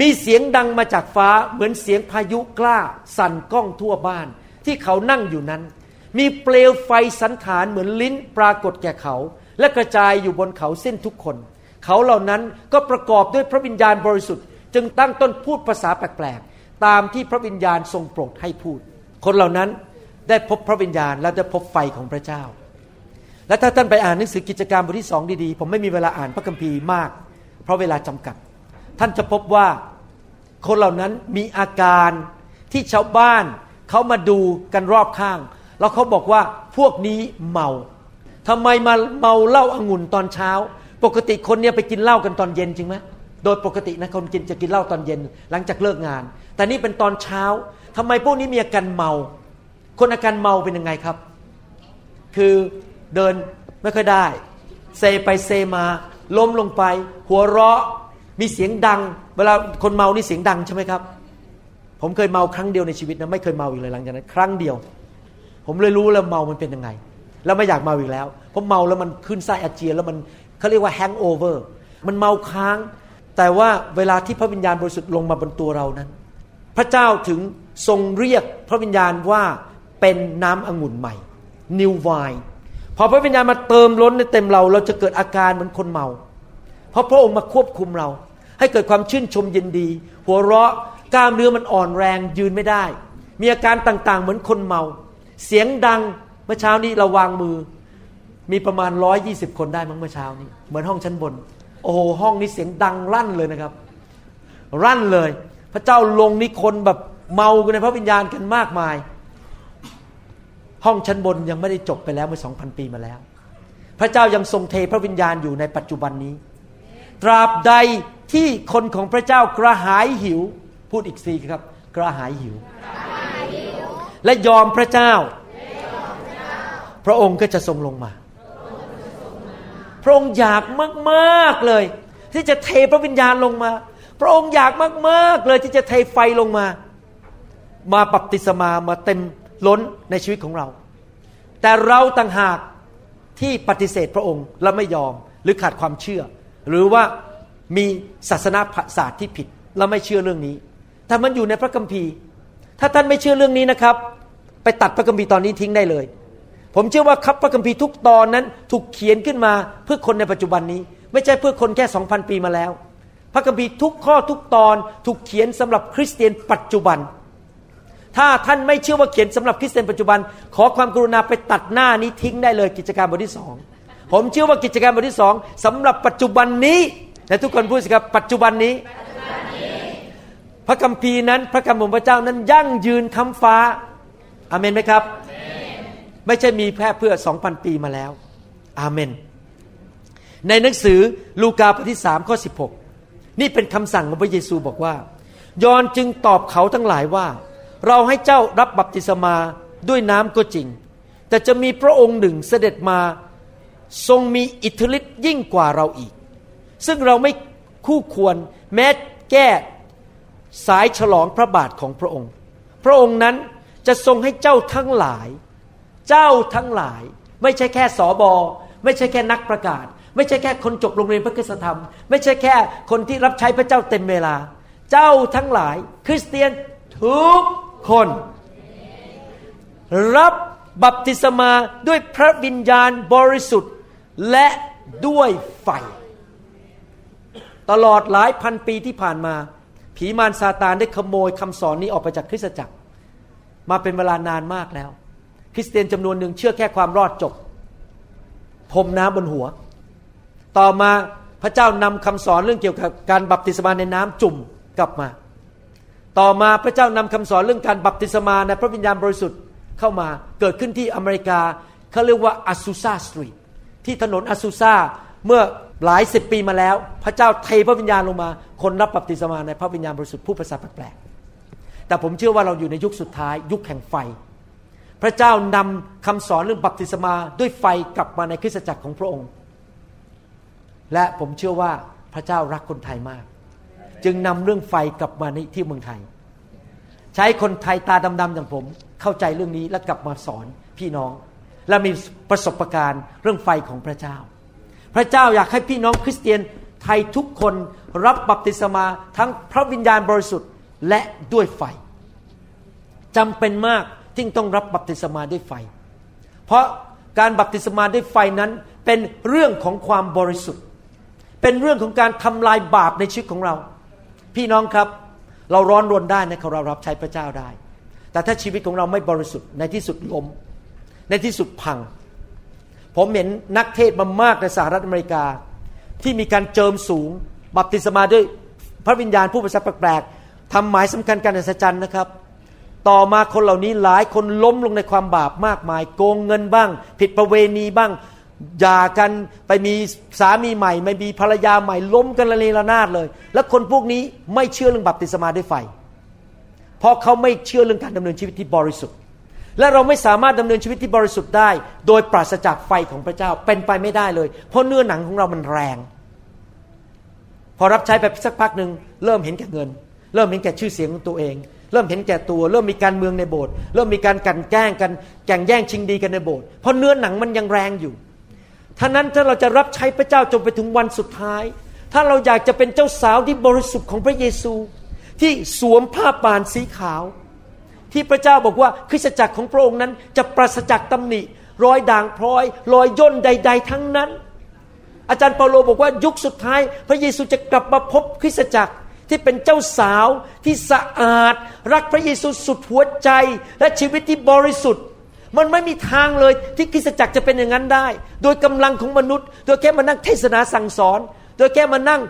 มีเสียงดังมาจากฟ้าเหมือนเสียงพายุกล้า สั่นก้องทั่วบ้าน ที่เขานั่งอยู่นั้น มีเปลวไฟสันฐานเหมือนลิ้นปรากฏแก่เขา และกระจายอยู่บนเขาเส้นทุกคน เขาเหล่านั้นก็ประกอบด้วยพระวิญญาณบริสุทธิ์ จึงตั้งต้นพูดภาษาแปลกๆ ตามที่พระวิญญาณทรงโปรดให้พูด คนเหล่านั้นได้พบพระวิญญาณและได้พบไฟของพระเจ้า และถ้าท่านไปอ่านหนังสือกิจการบทที่สองดีๆ ผมไม่มีเวลาอ่านพระคัมภีร์มาก เพราะเวลาจำกัด ท่านจะพบว่าคนเหล่านั้นมีอาการที่ชาวบ้านเขามาดูกันรอบข้าง แล้วเขาบอกว่าพวกนี้เมาทำไมมาเมาเหล้าอางุ่นตอนเช้า ปกติคนเนี่ยไปกินเหล้ากันตอนเย็นจริงไหมโดยปกตินะคนกินจะกินเหล้าตอนเย็นหลังจากเลิกงาน แต่นี่เป็นตอนเช้าทำไมพวกนี้มีอาการเมา คนอาการเมาเป็นยังไงครับ คือเดินไม่ค่อยได้ เซไปเซมา ล้มลงไป หัวเราะมีเสียงดัง เวลาคนเมานี่เสียงดังใช่ไหมครับ ผมเคยเมาครั้งเดียวในชีวิตนะไม่เคยเมาอีกเลยหลังจากนั้น ครั้งเดียว ผมเลยรู้แล้วเมามันเป็นยังไง แล้วไม่อยากเมาอีกแล้วเพราะเมาแล้วมันขึ้นไส้อาเจียนแล้วมัน เขาเรียกว่าแฮงโอเวอร์มันเมาค้าง แต่ว่าเวลาที่พระวิญญาณบริสุทธิ์ลงมาบนตัวเรานั้น พระเจ้าถึงทรงเรียกพระวิญญาณว่าเป็นน้ำองุ่นใหม่ new wine พอพระวิญญาณมาเติมล้นในเต็มเรา เราจะเกิดอาการเหมือนคนเมา เพราะพระองค์มาควบคุมเรา ให้เกิดความชื่นชมยินดี หัวเราะกล้ามเนื้อมันอ่อนแรงยืนไม่ได้ มีอาการต่างๆ เหมือนคนเมา เสียงดังเมื่อเช้านี้เราวางมือ มีประมาณร้อยยี่สิบคนได้มั้งเมื่อเช้านี้ เหมือนห้องชั้นบน โอ้โหห้องนี้เสียงดังรั่นเลยนะครับ รั่นเลย พระเจ้าลงนี่คนแบบเมากันในพระวิญญาณกันมากมาย ห้องชั้นบนยังไม่ได้จบไปแล้วเมื่อสองพันปีมาแล้ว พระเจ้ายังทรงเทพระวิญญาณอยู่ในปัจจุบันนี้ ตราบใดที่คนของพระเจ้ากระหายหิว พูดอีกสีครับ กระหายหิว และยอมพระเจ้า พระองค์ก็จะทรงลงมา ระองค์อยากมากๆเลย ที่จะเทพระวิญญาณลงมา พระองค์อยากมากๆเลยที่จะเทไฟลงมา มาปรับติสมามาเต็มล้นในชีวิตของเรา แต่เราต่างหากที่ปฏิเสธพระองค์และไม่ยอมหรือขาดความเชื่อ หรือว่ามีศาสนาศาสตร์ที่ผิดและไม่เชื่อเรื่องนี้แต่มันอยู่ในพระคัมภีร์ ถ้าท่านไม่เชื่อเรื่องนี้นะครับ ไปตัดพระคัมภีร์ตอนนี้ทิ้งได้เลย ผมเชื่อว่าคับพระคัมภีร์ทุกตอนนั้นถูกเขียนขึ้นมาเพื่อคนในปัจจุบันนี้ ไม่ใช่เพื่อคนแค่สองพันปีมาแล้ว พระคัมภีร์ทุกข้อทุกตอนถูกเขียนสำหรับคริสเตียนปัจจุบัน ถ้าท่านไม่เชื่อว่าเขียนสำหรับคริสเตียนปัจจุบัน ขอความกรุณาไปตัดหน้านี้ทิ้งได้เลยกิจการบทที่สองผมเชื่อว่ากิจการบทที่สองสำหรับปัจจุบันนี้และทุกคนพูดสิครับปัจจุบันนี้ พระคัมภีร์นั้น พระคำของพระเจ้านั้นยั่งยืนคำฟ้า อาเมนไหมครับ ไม่ใช่มีแค่เพื่อสองพันปีมาแล้ว อาเมน ในหนังสือลูกาบทที่สามข้อสิบหกนี่เป็นคำสั่งของพระเยซูบอกว่า ยอนจึงตอบเขาทั้งหลายว่า เราให้เจ้ารับบัพติศมาด้วยน้ำก็จริง แต่จะมีพระองค์หนึ่งเสด็จมาทรงมีอิทธิฤทธิ์ยิ่งกว่าเราอีก ซึ่งเราไม่คู่ควรแม้แก้สายฉลองพระบาทของพระองค์ พระองค์นั้นจะทรงให้เจ้าทั้งหลาย เจ้าทั้งหลาย ไม่ใช่แค่สอบอไม่ใช่แค่นักประกาศ ไม่ใช่แค่คนจบโรงเรียนพระคุณธรรม ไม่ใช่แค่คนที่รับใช้พระเจ้าเต็มเวลา เจ้าทั้งหลาย คริสเตียนทุกคน รับบัพติศมาด้วยพระวิญญาณบริสุทธิ์และด้วยไฟ ตลอดหลายพันปีที่ผ่านมา ผีมารซาตานได้ขโมยคำสอนนี้ออกไปจากคริสตจักร มาเป็นเวลานานมากแล้ว คริสเตียนจำนวนหนึ่งเชื่อแค่ความรอดจบพรมน้ำบนหัว ต่อมาพระเจ้านำคำสอนเรื่องเกี่ยวกับการบัพติศมาในน้ำจุ่มกลับมา ต่อมาพระเจ้านำคำสอนเรื่องการบัพติศมาในพระวิญญาณบริสุทธิ์เข้ามาเกิดขึ้นที่อเมริกาเขาเรียกว่าอาซูซาสตรีทที่ถนนอาซูซาเมื่อหลายสิบปีมาแล้ว พระเจ้าเทพระวิญญาณลงมา คนรับบัพติศมาในพระวิญญาณบริสุทธิ์ผู้ภาษาแปลกๆแต่ผมเชื่อว่าเราอยู่ในยุคสุดท้าย ยุคแห่งไฟ พระเจ้านำคำสอนเรื่องบัพติศมาด้วยไฟกลับมาในคริสตจักรของพระองค์ และผมเชื่อว่าพระเจ้ารักคนไทยมาก จึงนำเรื่องไฟกลับมาในที่เมืองไทย ใช้คนไทยตาดำๆอย่างผมเข้าใจเรื่องนี้และกลับมาสอนพี่น้อง และมีประสบการณ์เรื่องไฟของพระเจ้า พระเจ้าอยากให้พี่น้องคริสเตียนไทยทุกคนรับบัพติศมาทั้งพระวิญญาณบริสุทธิ์และด้วยไฟจำเป็นมาก ที่ต้องรับบัพติศมาด้วยไฟ เพราะการบัพติศมาด้วยไฟนั้นเป็นเรื่องของความบริสุทธิ์ เป็นเรื่องของการทำลายบาปในชีวิตของเรา พี่น้องครับเราร้อนรนได้นะครับเรารับใช้พระเจ้าได้ แต่ถ้าชีวิตของเราไม่บริสุทธิ์ในที่สุดล้ม ในที่สุดพัง ผมเห็นนักเทศมามากในสหรัฐอเมริกา ที่มีการเจิมสูง บัพติศมาด้วยพระวิญญาณผู้ประสาแปลกๆทำหมายสำคัญการอัศจรรย์นะครับ ต่อมาคนเหล่านี้หลายคนล้มลงในความบาปมากมาย โกงเงินบ้าง ผิดประเวณีบ้างหย่ากันไปมีสามีใหม่ ไม่มีภรรยาใหม่ล้มกันระเนระนาดเลย แล้วคนพวกนี้ไม่เชื่อเรื่องบัพติศมาด้วยไฟ เพราะเขาไม่เชื่อเรื่องการดำเนินชีวิตที่บริสุทธิ์ และเราไม่สามารถดำเนินชีวิตที่บริสุทธิ์ได้ โดยปราศจากไฟของพระเจ้าเป็นไปไม่ได้เลย เพราะเนื้อหนังของเรามันแรง พอรับใช้ไปสักพักหนึ่งเริ่มเห็นแก่เงิน เริ่มเห็นแก่ชื่อเสียงของตัวเอง เริ่มเห็นแก่ตัว เริ่มมีการเมืองในโบสถ์เริ่มมีการกันแกล้งกันแข่งแย่งชิงดีกันในโบสถ์เพราะเนื้อหนังมันยังแรงอยู่ท่านั้นถ้าเราจะรับใช้พระเจ้าจนไปถึงวันสุดท้าย ถ้าเราอยากจะเป็นเจ้าสาวที่บริสุทธิ์ของพระเยซู ที่สวมผ้าป่านสีขาว ที่พระเจ้าบอกว่าคริสตจักรของพระองค์นั้น จะปราศจากตำหนิ รอยด่างพร้อย รอยย่นใด ๆ ทั้งนั้น อาจารย์เปาโลบอกว่ายุคสุดท้าย พระเยซูจะกลับมาพบคริสตจักร ที่เป็นเจ้าสาวที่สะอาด รักพระเยซูสุดหัวใจ และชีวิตที่บริสุทธิ์ มันไม่มีทางเลยที่คริสตจักรจะเป็นอย่างนั้นได้ โดยกำลังของมนุษย์ โดยแค่มานั่งเทศนาสั่งสอน โดยแค่มานั่ง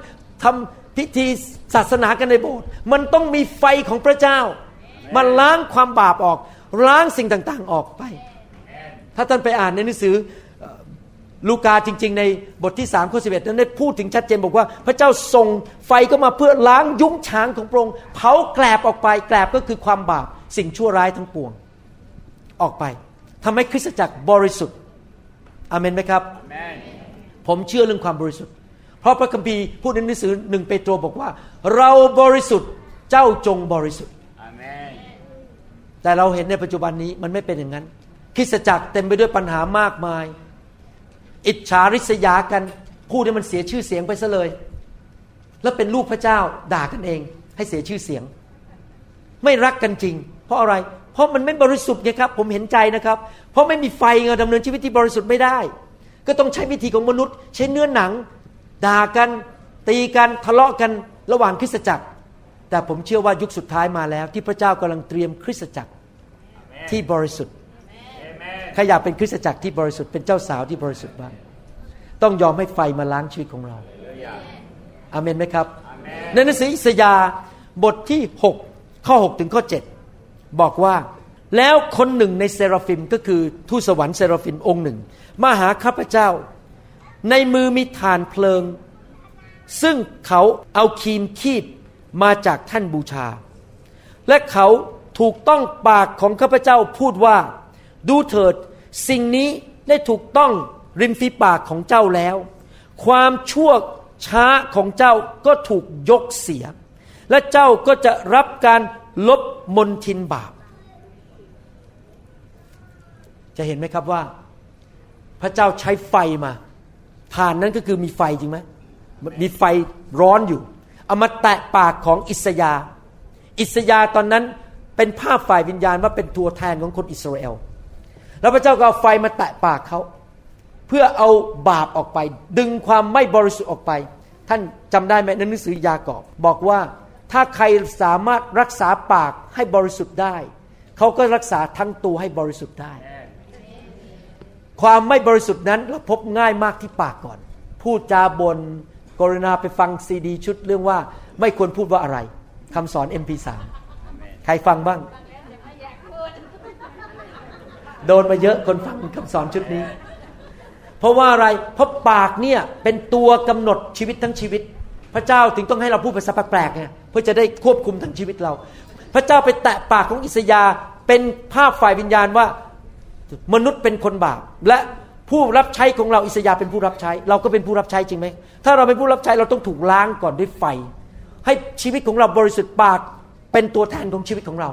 ทำพิธีศาสนากันในโบสถ์มันต้องมีไฟของพระเจ้ามาล้างความบาปออก ล้างสิ่งต่างๆออกไป ถ้าท่านไปอ่านในหนังสือ ลูกาจริง ๆ ในบทที่สามข้อสิบเอ็ดนั้นได้พูดถึงชัดเจนบอกว่า พระเจ้าส่งไฟก็มาเพื่อล้างยุ้งฉางของพระองค์เผาแกลบออกไปแกลบก็คือความบาปสิ่งชั่วร้ายทั้งปวง ออกไปทำให้คริสตจักรบริสุทธิ์อเมนไหมครับ ผมเชื่อเรื่องความบริสุทธิ์ เพราะพระคัมภีร์พูดในหนังสือหนึ่งเปโตรบอกว่า เราบริสุทธิ์เจ้าจงบริสุทธิ์แต่เราเห็นในปัจจุบันนี้มันไม่เป็นอย่างนั้น คริสตจักรเต็มไปด้วยปัญหามากมาย อิจฉาริษยากัน พูดให้มันเสียชื่อเสียงไปซะเลย แล้วเป็นลูกพระเจ้าด่ากันเอง ให้เสียชื่อเสียง ไม่รักกันจริง เพราะอะไร เพราะมันไม่บริสุทธิ์ไงครับ ผมเห็นใจนะครับ เพราะไม่มีไฟไงาดำเนินชีวิตที่บริสุทธิ์ไม่ได้ ก็ต้องใช้วิธีของมนุษย์ ใช้เนื้อหนัง ด่ากัน ตีกันทะเลาะกันระหว่างคริสตจักร แต่ผมเชื่อว่ายุคสุดท้ายมาแล้ว ที่พระเจ้ากำลังเตรียมคริสตจักรที่บริสุทธิ์ ใครอยากเป็นคริสตจักรที่บริสุทธิ์เป็นเจ้าสาวที่บริสุทธิ์บ้างต้องยอมให้ไฟมาล้างชีวิตของเราอาเมนไหมครับในหนังสืออิสยาบทที่ 6 ข้อ 6 ถึงข้อ 7 บอกว่าแล้วคนหนึ่งในเซราฟิมก็คือทูตสวรรค์เซราฟิมองค์หนึ่ง มาหาข้าพเจ้า ในมือมีฐานเพลิง ซึ่งเขาเอาคีมคีดมาจากท่านบูชา และเขาถูกต้องปากของข้าพเจ้าพูดว่า ดูเถิดสิ่งนี้ได้ถูกต้องริมฝีปากของเจ้าแล้ว ความชั่วช้าของเจ้าก็ถูกยกเสีย และเจ้าก็จะรับการลบมนทินบาป จะเห็นไหมครับว่า พระเจ้าใช้ไฟมาฐานนั้นก็คือมีไฟจริงไหมมีไฟร้อนอยู่ เอามาแตะปากของอิสยา อิสยาตอนนั้นเป็นภาพฝ่ายวิญญาณว่าเป็นตัวแทนของคนอิสราเอล แล้วพระเจ้าก็เอาไฟมาแตะปากเขาเพื่อเอาบาปออกไป ดึงความไม่บริสุทธิ์ออกไป ท่านจำได้ไหมในหนังสือยากอบบอกว่าถ้าใครสามารถรักษาปากให้บริสุทธิ์ได้ เขาก็รักษาทั้งตัวให้บริสุทธิ์ได้ ความไม่บริสุทธิ์นั้นเราพบง่ายมากที่ปากก่อน พูดจาบนกรณาไปฟังซีดีชุดเรื่องว่าไม่ควรพูดว่าอะไรคำสอน MP3 ใครฟังบ้าง โดนมาเยอะคนฟังคำสอนชุดนี้ เพราะว่าอะไรเพราะปากเนี่ยเป็นตัวกำหนดชีวิตทั้งชีวิต พระเจ้าถึงต้องให้เราพูดภาษาแปลกๆไงเพื่อจะได้ควบคุมทั้งชีวิตเรา พระเจ้าไปแตะปากของอิสยาเป็นภาพฝ่ายวิญญาณว่า มนุษย์เป็นคนบาปและผู้รับใช้ของเราอิสยาเป็นผู้รับใช้ เราก็เป็นผู้รับใช้จริงไหมถ้าเราเป็นผู้รับใช้เราต้องถูกล้างก่อนด้วยไฟ ให้ชีวิตของเราบริสุทธิ์ปากเป็นตัวแทนของชีวิตของเรา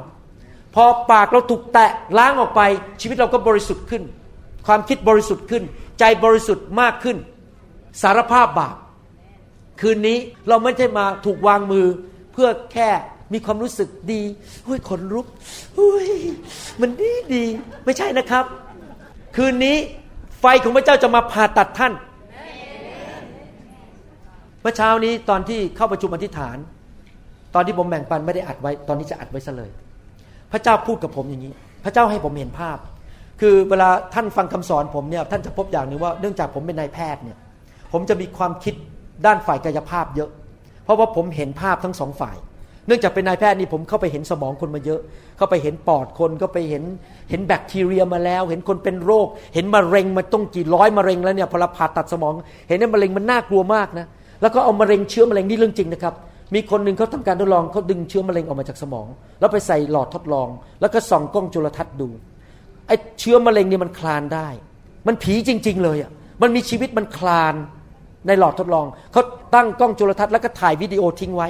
พอปากเราถูกแตะล้างออกไป ชีวิตเราก็บริสุทธิ์ขึ้น ความคิดบริสุทธิ์ขึ้น ใจบริสุทธิ์มากขึ้น สารภาพบาป คืนนี้เราไม่ใช่มาถูกวางมือเพื่อแค่มีความรู้สึกดีเฮ้ยขนลุกเฮ้ยมันดีดี ไม่ใช่นะครับ คืนนี้ไฟของพระเจ้าจะมาผ่าตัดท่านเมื่อเช้านี้ตอนที่เข้าประชุมอธิษฐาน ตอนที่ผมแบ่งปันไม่ได้อัดไว้ ตอนนี้จะอัดไว้ซะเลย พระเจ้าพูดกับผมอย่างนี้ พระเจ้าให้ผมเห็นภาพ คือเวลาท่านฟังคำสอนผมเนี่ยท่านจะพบอย่างหนึ่งว่าเนื่องจากผมเป็นนายแพทย์เนี่ยผมจะมีความคิดด้านฝ่ายกายภาพเยอะ เพราะว่าผมเห็นภาพทั้งสองฝ่าย เนื่องจากเป็นนายแพทย์นี่ผมเข้าไปเห็นสมองคนมาเยอะ เข้าไปเห็นปอดคนก็ไปเห็นเห็นแบคทีเรียมาแล้ว เห็นคนเป็นโรค เห็นมะเร็งมาต้องกี่ร้อยมะเร็งแล้วเนี่ยพอเราผ่าตัดสมอง เห็นว่ามะเร็งมันน่ากลัวมากนะแล้วก็เอามะเร็งเชื้อมะเร็งนี่เรื่องจริงนะครับ มีคนหนึ่งเขาทำการทดลองเขาดึงเชื้อมะเร็งออกมาจากสมอง แล้วไปใส่หลอดทดลอง แล้วก็ส่องกล้องจุลทรรศน์ดูไอ้เชื้อมะเร็งนี่มันคลานได้ มันผีจริง ๆ เลยอะมันมีชีวิตมันคลานในหลอดทดลองเขาตั้งกล้องจุลทรรศน์แล้วก็ถ่ายวิดีโอทิ้งไว้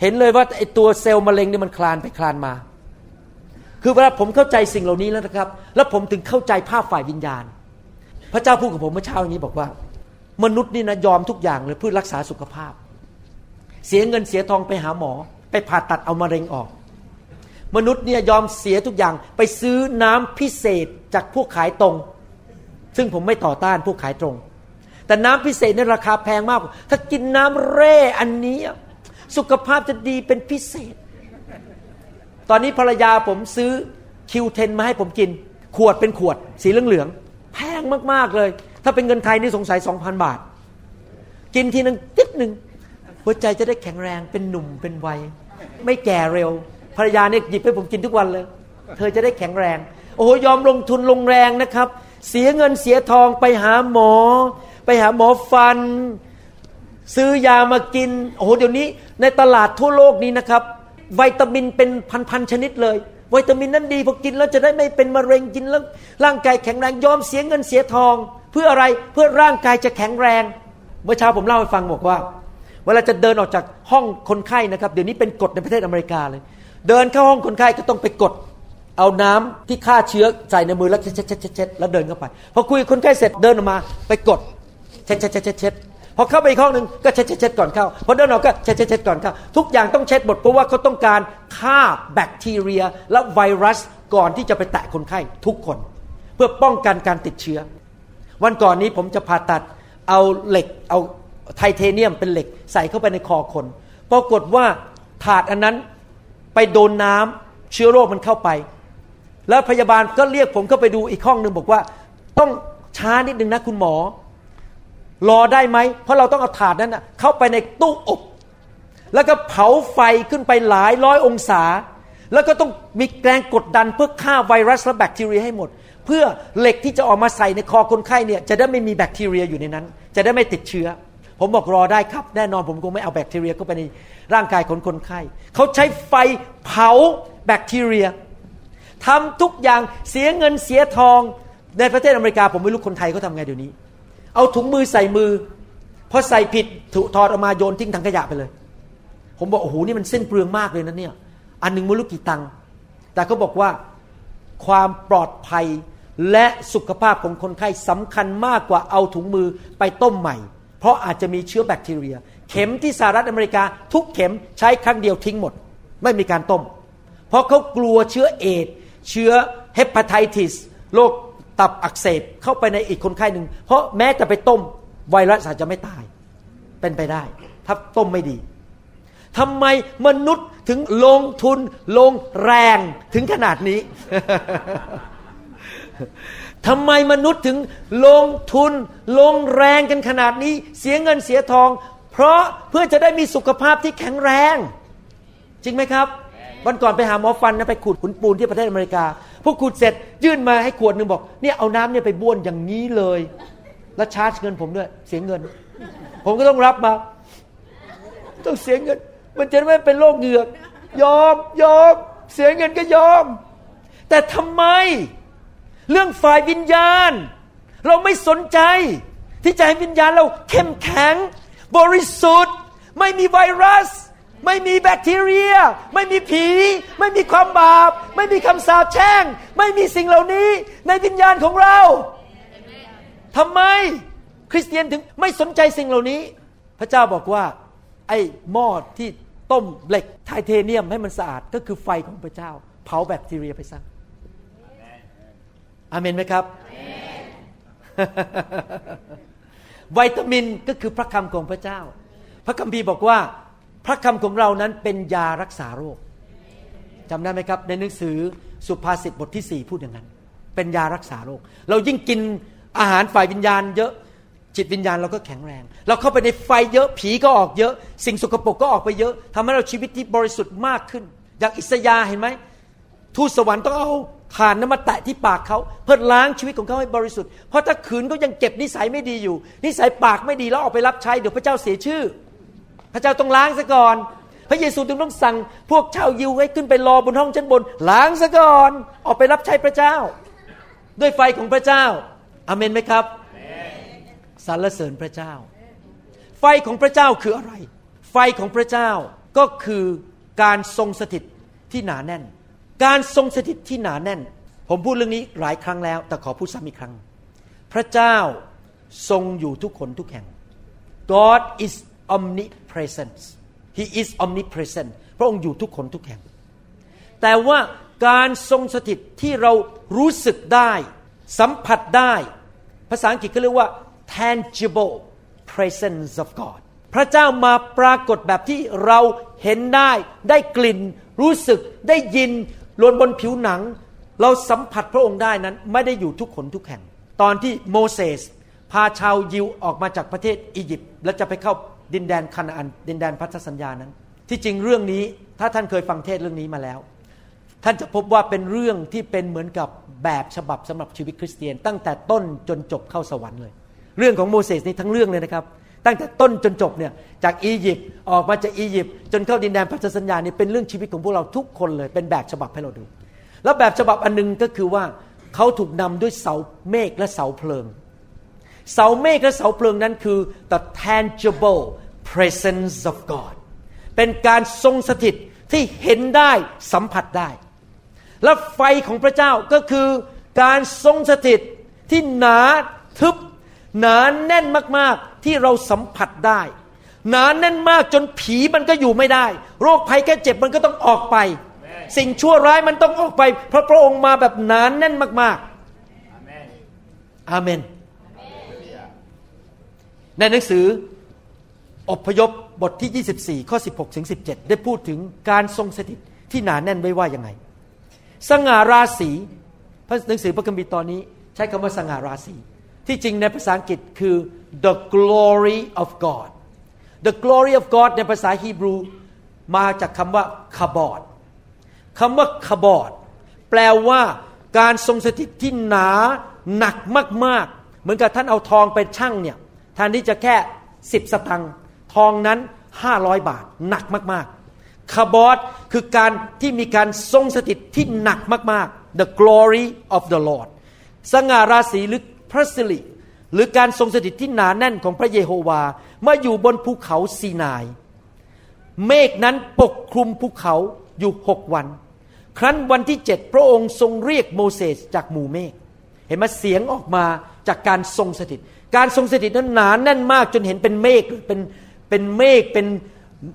เห็นเลยว่าไอ้ตัวเซลล์มะเร็งนี่มันคลานไปคลานมา คือเวลาผมเข้าใจสิ่งเหล่านี้แล้วนะครับ แล้วผมถึงเข้าใจภาพฝ่ายวิญญาณ พระเจ้าพูดกับผมเมื่อเช้าอย่างนี้บอกว่า มนุษย์นี่นะยอมทุกอย่างเลยเพื่อรักษาสุขภาพ เสียเงินเสียทองไปหาหมอ ไปผ่าตัดเอามะเร็งออก มนุษย์เนี่ยยอมเสียทุกอย่างไปซื้อน้ำพิเศษจากพวกขายตรง ซึ่งผมไม่ต่อต้านพวกขายตรง แต่น้ำพิเศษนี่ราคาแพงมาก ถ้ากินน้ำเร่อันนี้ สุขภาพจะดีเป็นพิเศษ ตอนนี้ภรรยาผมซื้อคิวเทนมาให้ผมกิน ขวดเป็นขวด สีเหลืองๆแพงมากๆเลย ถ้าเป็นเงินไทยนี่สงสัยสองพันบาท กินทีนึงติดหนึ่ง หัวใจจะได้แข็งแรงเป็นหนุ่มเป็นวัย ไม่แก่เร็ว ภรรยาเนี่ยหยิบให้ผมกินทุกวันเลย เธอจะได้แข็งแรง โอ้โหยอมลงทุนลงแรงนะครับ เสียเงินเสียทองไปหาหมอ ไปหาหมอฟัน ซื้อยามากิน โอ้โหเดี๋ยวนี้ในตลาดทั่วโลกนี้นะครับวิตามินเป็นพันๆชนิดเลยวิตามินนั้นดีพอกินแล้วจะได้ไม่เป็นมะเร็งกินแล้วร่างกายแข็งแรงยอมเสียเงินเสียทอง เพื่ออะไรเพื่อร่างกายจะแข็งแรง เมื่อเช้าผมเล่าให้ฟังบอกว่า เวลาจะเดินออกจากห้องคนไข้นะครับ เดี๋ยวนี้เป็นกฎในประเทศอเมริกาเลย เดินเข้าห้องคนไข้ก็ต้องไปกด เอาน้ำที่ฆ่าเชื้อใส่ในมือแล้วเช็ดเช็ดเช็ดเช็ดแล้วเดินเข้าไป พอคุยกับคนไข้เสร็จเดินออกมา ไปกดเช็ดเช็ดเช็ดเช็ดเช็ดพอเข้าไปอีกห้องหนึ่งก็เช็ดเช็ดเช็ดก่อนเข้าพอเดินออกก็เช็ดเช็ดเช็ดก่อนเข้าทุกอย่างต้องเช็ดหมดเพราะว่าเขาต้องการฆ่าแบคทีเรียและไวรัสก่อนที่จะไปแตะคนไข้ทุกคน เพื่อป้องกันการติดเชื้อ วันก่อนนี้ผมจะผ่าตัดเอาเหล็กเอา ไทเทเนียมเป็นเหล็ก ใส่เข้าไปในคอคน ปรากฏว่าถาดอันนั้นไปโดนน้ำเชื้อโรคมันเข้าไป แล้วพยาบาลก็เรียกผมเข้าไปดูอีกห้องหนึ่งบอกว่า ต้องช้านิดนึงนะคุณหมอ รอได้ไหม เพราะเราต้องเอาถาดนั้นนะเข้าไปในตู้อบ แล้วก็เผาไฟขึ้นไปหลายร้อยองศา แล้วก็ต้องมีแรงกดดันเพื่อฆ่าไวรัสและแบคทีเรียให้หมด เพื่อเหล็กที่จะออกมาใส่ในคอคนไข้เนี่ยจะได้ไม่มีแบคทีเรียอยู่ในนั้น จะได้ไม่ติดเชื้อ ผมบอกรอได้ครับ แน่นอนผมคงไม่เอาแบคทีเรียเข้าไปในร่างกายของคนไข้เขาใช้ไฟเผาแบคทีเรียทำทุกอย่างเสียเงินเสียทองในประเทศอเมริกาผมไม่รู้คนไทยเขาทำไงเดี๋ยวนี้ เอาถุงมือใส่มือพอใส่ผิดถูถอดออกมาโยนทิ้งถังขยะไปเลย ผมบอกโอ้โหนี่มันเส้นเปลืองมากเลยนะเนี่ย อันหนึ่งไม่รู้กี่ตังค์แต่เขาบอกว่าความปลอดภัยและสุขภาพของคนไข้สำคัญมากกว่าเอาถุงมือไปต้มใหม่ เพราะอาจจะมีเชื้อแบคทีเรีย เข็มที่สหรัฐอเมริกา ทุกเข็มใช้ครั้งเดียวทิ้งหมด ไม่มีการต้ม เพราะเขากลัวเชื้อเอดเชื้อเฮปาไทติสโรคตับอักเสบเข้าไปในอีกคนไข้หนึ่ง เพราะแม้จะไปต้มไวรัสอาจจะไม่ตาย เป็นไปได้ ถ้าต้มไม่ดีทำไมมนุษย์ถึงลงทุนลงแรงถึงขนาดนี้ ทำไมมนุษย์ถึงลงทุนลงแรงกันขนาดนี้ เสียเงินเสียทอง เพราะเพื่อจะได้มีสุขภาพที่แข็งแรง จริงไหมครับวันก่อนไปหาหมอฟันนะไปขูดขุนปูนที่ประเทศอเมริกา พวกขูดเสร็จยื่นมาให้ขวดหนึ่งบอกเนี่ยเอาน้ำเนี่ยไปบ้วนอย่างนี้เลย แล้วชาร์จเงินผมด้วย เสียเงิน ผมก็ต้องรับมา ต้องเสียเงิน มันจะไม่เป็นโรคเหงือก ยอมยอมเสียเงินก็ยอม แต่ทำไม เรื่องฝ่ายวิญญาณ เราไม่สนใจ ที่จะให้วิญญาณเราเข้มแข็ง บริสุทธิ์ ไม่มีไวรัส ไม่มีแบคทีเรีย ไม่มีผี ไม่มีความบาป ไม่มีคำสาปแช่ง ไม่มีสิ่งเหล่านี้ในวิญญาณของเราทำไมคริสเตียนถึงไม่สนใจสิ่งเหล่านี้ พระเจ้าบอกว่า ไอ้หม้อที่ต้มเหล็กไทเทเนียมให้มันสะอาดก็คือไฟของพระเจ้า เผาแบคทีเรียไปซะ อาเมนไหมครับวิตามินก็คือพระคำของพระเจ้า พระคัมภีร์บอกว่า พระคำของเรานั้นเป็นยารักษาโรคจำได้ไหมครับ ในหนังสือสุภาษิตบทที่สี่พูดอย่างนั้น เป็นยารักษาโรค เรายิ่งกินอาหารฝ่ายวิญญาณเยอะจิตวิญญาณเราก็แข็งแรง เราเข้าไปในไฟเยอะผีก็ออกเยอะ สิ่งสกปรกก็ออกไปเยอะทำให้เราชีวิตที่บริสุทธิ์มากขึ้น อย่างอิสยาเห็นไหมทูตสวรรค์ต้องเอา ฐานน้ำมาแตะที่ปากเขาเพื่อล้างชีวิตของเขาให้บริสุทธิ์เพราะถ้าขืนก็ยังเก็บนิสัยไม่ดีอยู่ นิสัยปากไม่ดีแล้วออกไปรับใช้เดี๋ยวพระเจ้าเสียชื่อ พระเจ้าต้องล้างซะก่อน พระเยซูจึงต้องสั่งพวกชาวยิวให้ขึ้นไปรอบนห้องชั้นบน ล้างซะก่อนออกไปรับใช้พระเจ้า ด้วยไฟของพระเจ้าอาเมนไหมครับสรรเสริญพระเจ้า ไฟของพระเจ้าคืออะไร ไฟของพระเจ้าก็คือการทรงสถิตที่หนาแน่น การทรงสถิตที่หนาแน่น ผมพูดเรื่องนี้หลายครั้งแล้ว แต่ขอพูดซ้ำอีกครั้ง พระเจ้าทรงอยู่ทุกคนทุกแห่ง God is omnipresent He is omnipresent พระองค์อยู่ทุกคนทุกแห่ง แต่ว่าการทรงสถิตที่เรารู้สึกได้ สัมผัสได้ ภาษาอังกฤษเขาเรียกว่า tangible presence of God พระเจ้ามาปรากฏแบบที่เราเห็นได้ ได้กลิ่น รู้สึกได้ยิน ลวนบนผิวหนัง เราสัมผัสพระองค์ได้นั้น ไม่ได้อยู่ทุกคนทุกแห่ง ตอนที่โมเสสพาชาวยิวออกมาจากประเทศอียิปต์และจะไปเข้าดินแดนคานาอัน ดินแดนพันธสัญญานั้น ที่จริงเรื่องนี้ถ้าท่านเคยฟังเทศเรื่องนี้มาแล้ว ท่านจะพบว่าเป็นเรื่องที่เป็นเหมือนกับแบบฉบับสำหรับชีวิตคริสเตียน ตั้งแต่ต้นจนจบเข้าสวรรค์เลย เรื่องของโมเสสนี่ทั้งเรื่องเลยนะครับ ตั้งแต่ต้นจนจบเนี่ยจากอียิปต์ออกมาจากอียิปต์จนเข้าดินแดนพันธสัญญาเนี่ยเป็นเรื่องชีวิตของพวกเราทุกคนเลย เป็นแบบฉบับให้เราดู แล้วแบบฉบับอันนึงก็คือว่าเขาถูกนำด้วยเสาเมฆและเสาเพลิง เสาเมฆและเสาเพลิงนั้นคือ the tangible presence of God เป็นการทรงสถิตที่เห็นได้สัมผัสได้ และไฟของพระเจ้าก็คือการทรงสถิตที่หนาทึบ หนาแน่นมาก ที่เราสัมผัสได้ หนาแน่นมากจนผีมันก็อยู่ไม่ได้ โรคภัยแค่เจ็บมันก็ต้องออกไป สิ่งชั่วร้ายมันต้องออกไป เพราะพระองค์มาแบบหนานแน่นมากๆอาเมนในหนังสืออพยพบทที่ 24 ข้อ 16 ถึง 17 ได้พูดถึงการทรงสถิตที่หนาแน่นไว้ว่ายังไง สง่าราศีพระหนังสือพระคัมภีร์ตอนนี้ ใช้คำว่าสง่าราศีที่จริงในภาษาอังกฤษคือ the glory of God the glory of God ในภาษาฮีบรูมาจากคำว่าคาบอดคำว่าคาบอดแปลว่าการทรงสถิตที่หนาหนักมากๆ เหมือนกับท่านเอาทองไปชั่งเนี่ยแทนที่จะแค่สิบสตังค์ทองนั้นห้าร้อยบาท หนักมากๆคาบอดคือการที่มีการทรงสถิตที่หนักมากๆ the glory of the Lord สง่าราศีหรือพระสิริ หรือการทรงสถิตที่หนาแน่นของพระเยโฮวามาอยู่บนภูเขาซีนาย เมฆนั้นปกคลุมภูเขาอยู่หกวัน ครั้นวันที่เจ็ดพระองค์ทรงเรียกโมเสสจากหมู่เมฆเห็นไหมเสียงออกมาจากการทรงสถิต การทรงสถิตนั้นหนาแน่นมากจนเห็นเป็นเมฆเป็นเป็นเมฆเป็น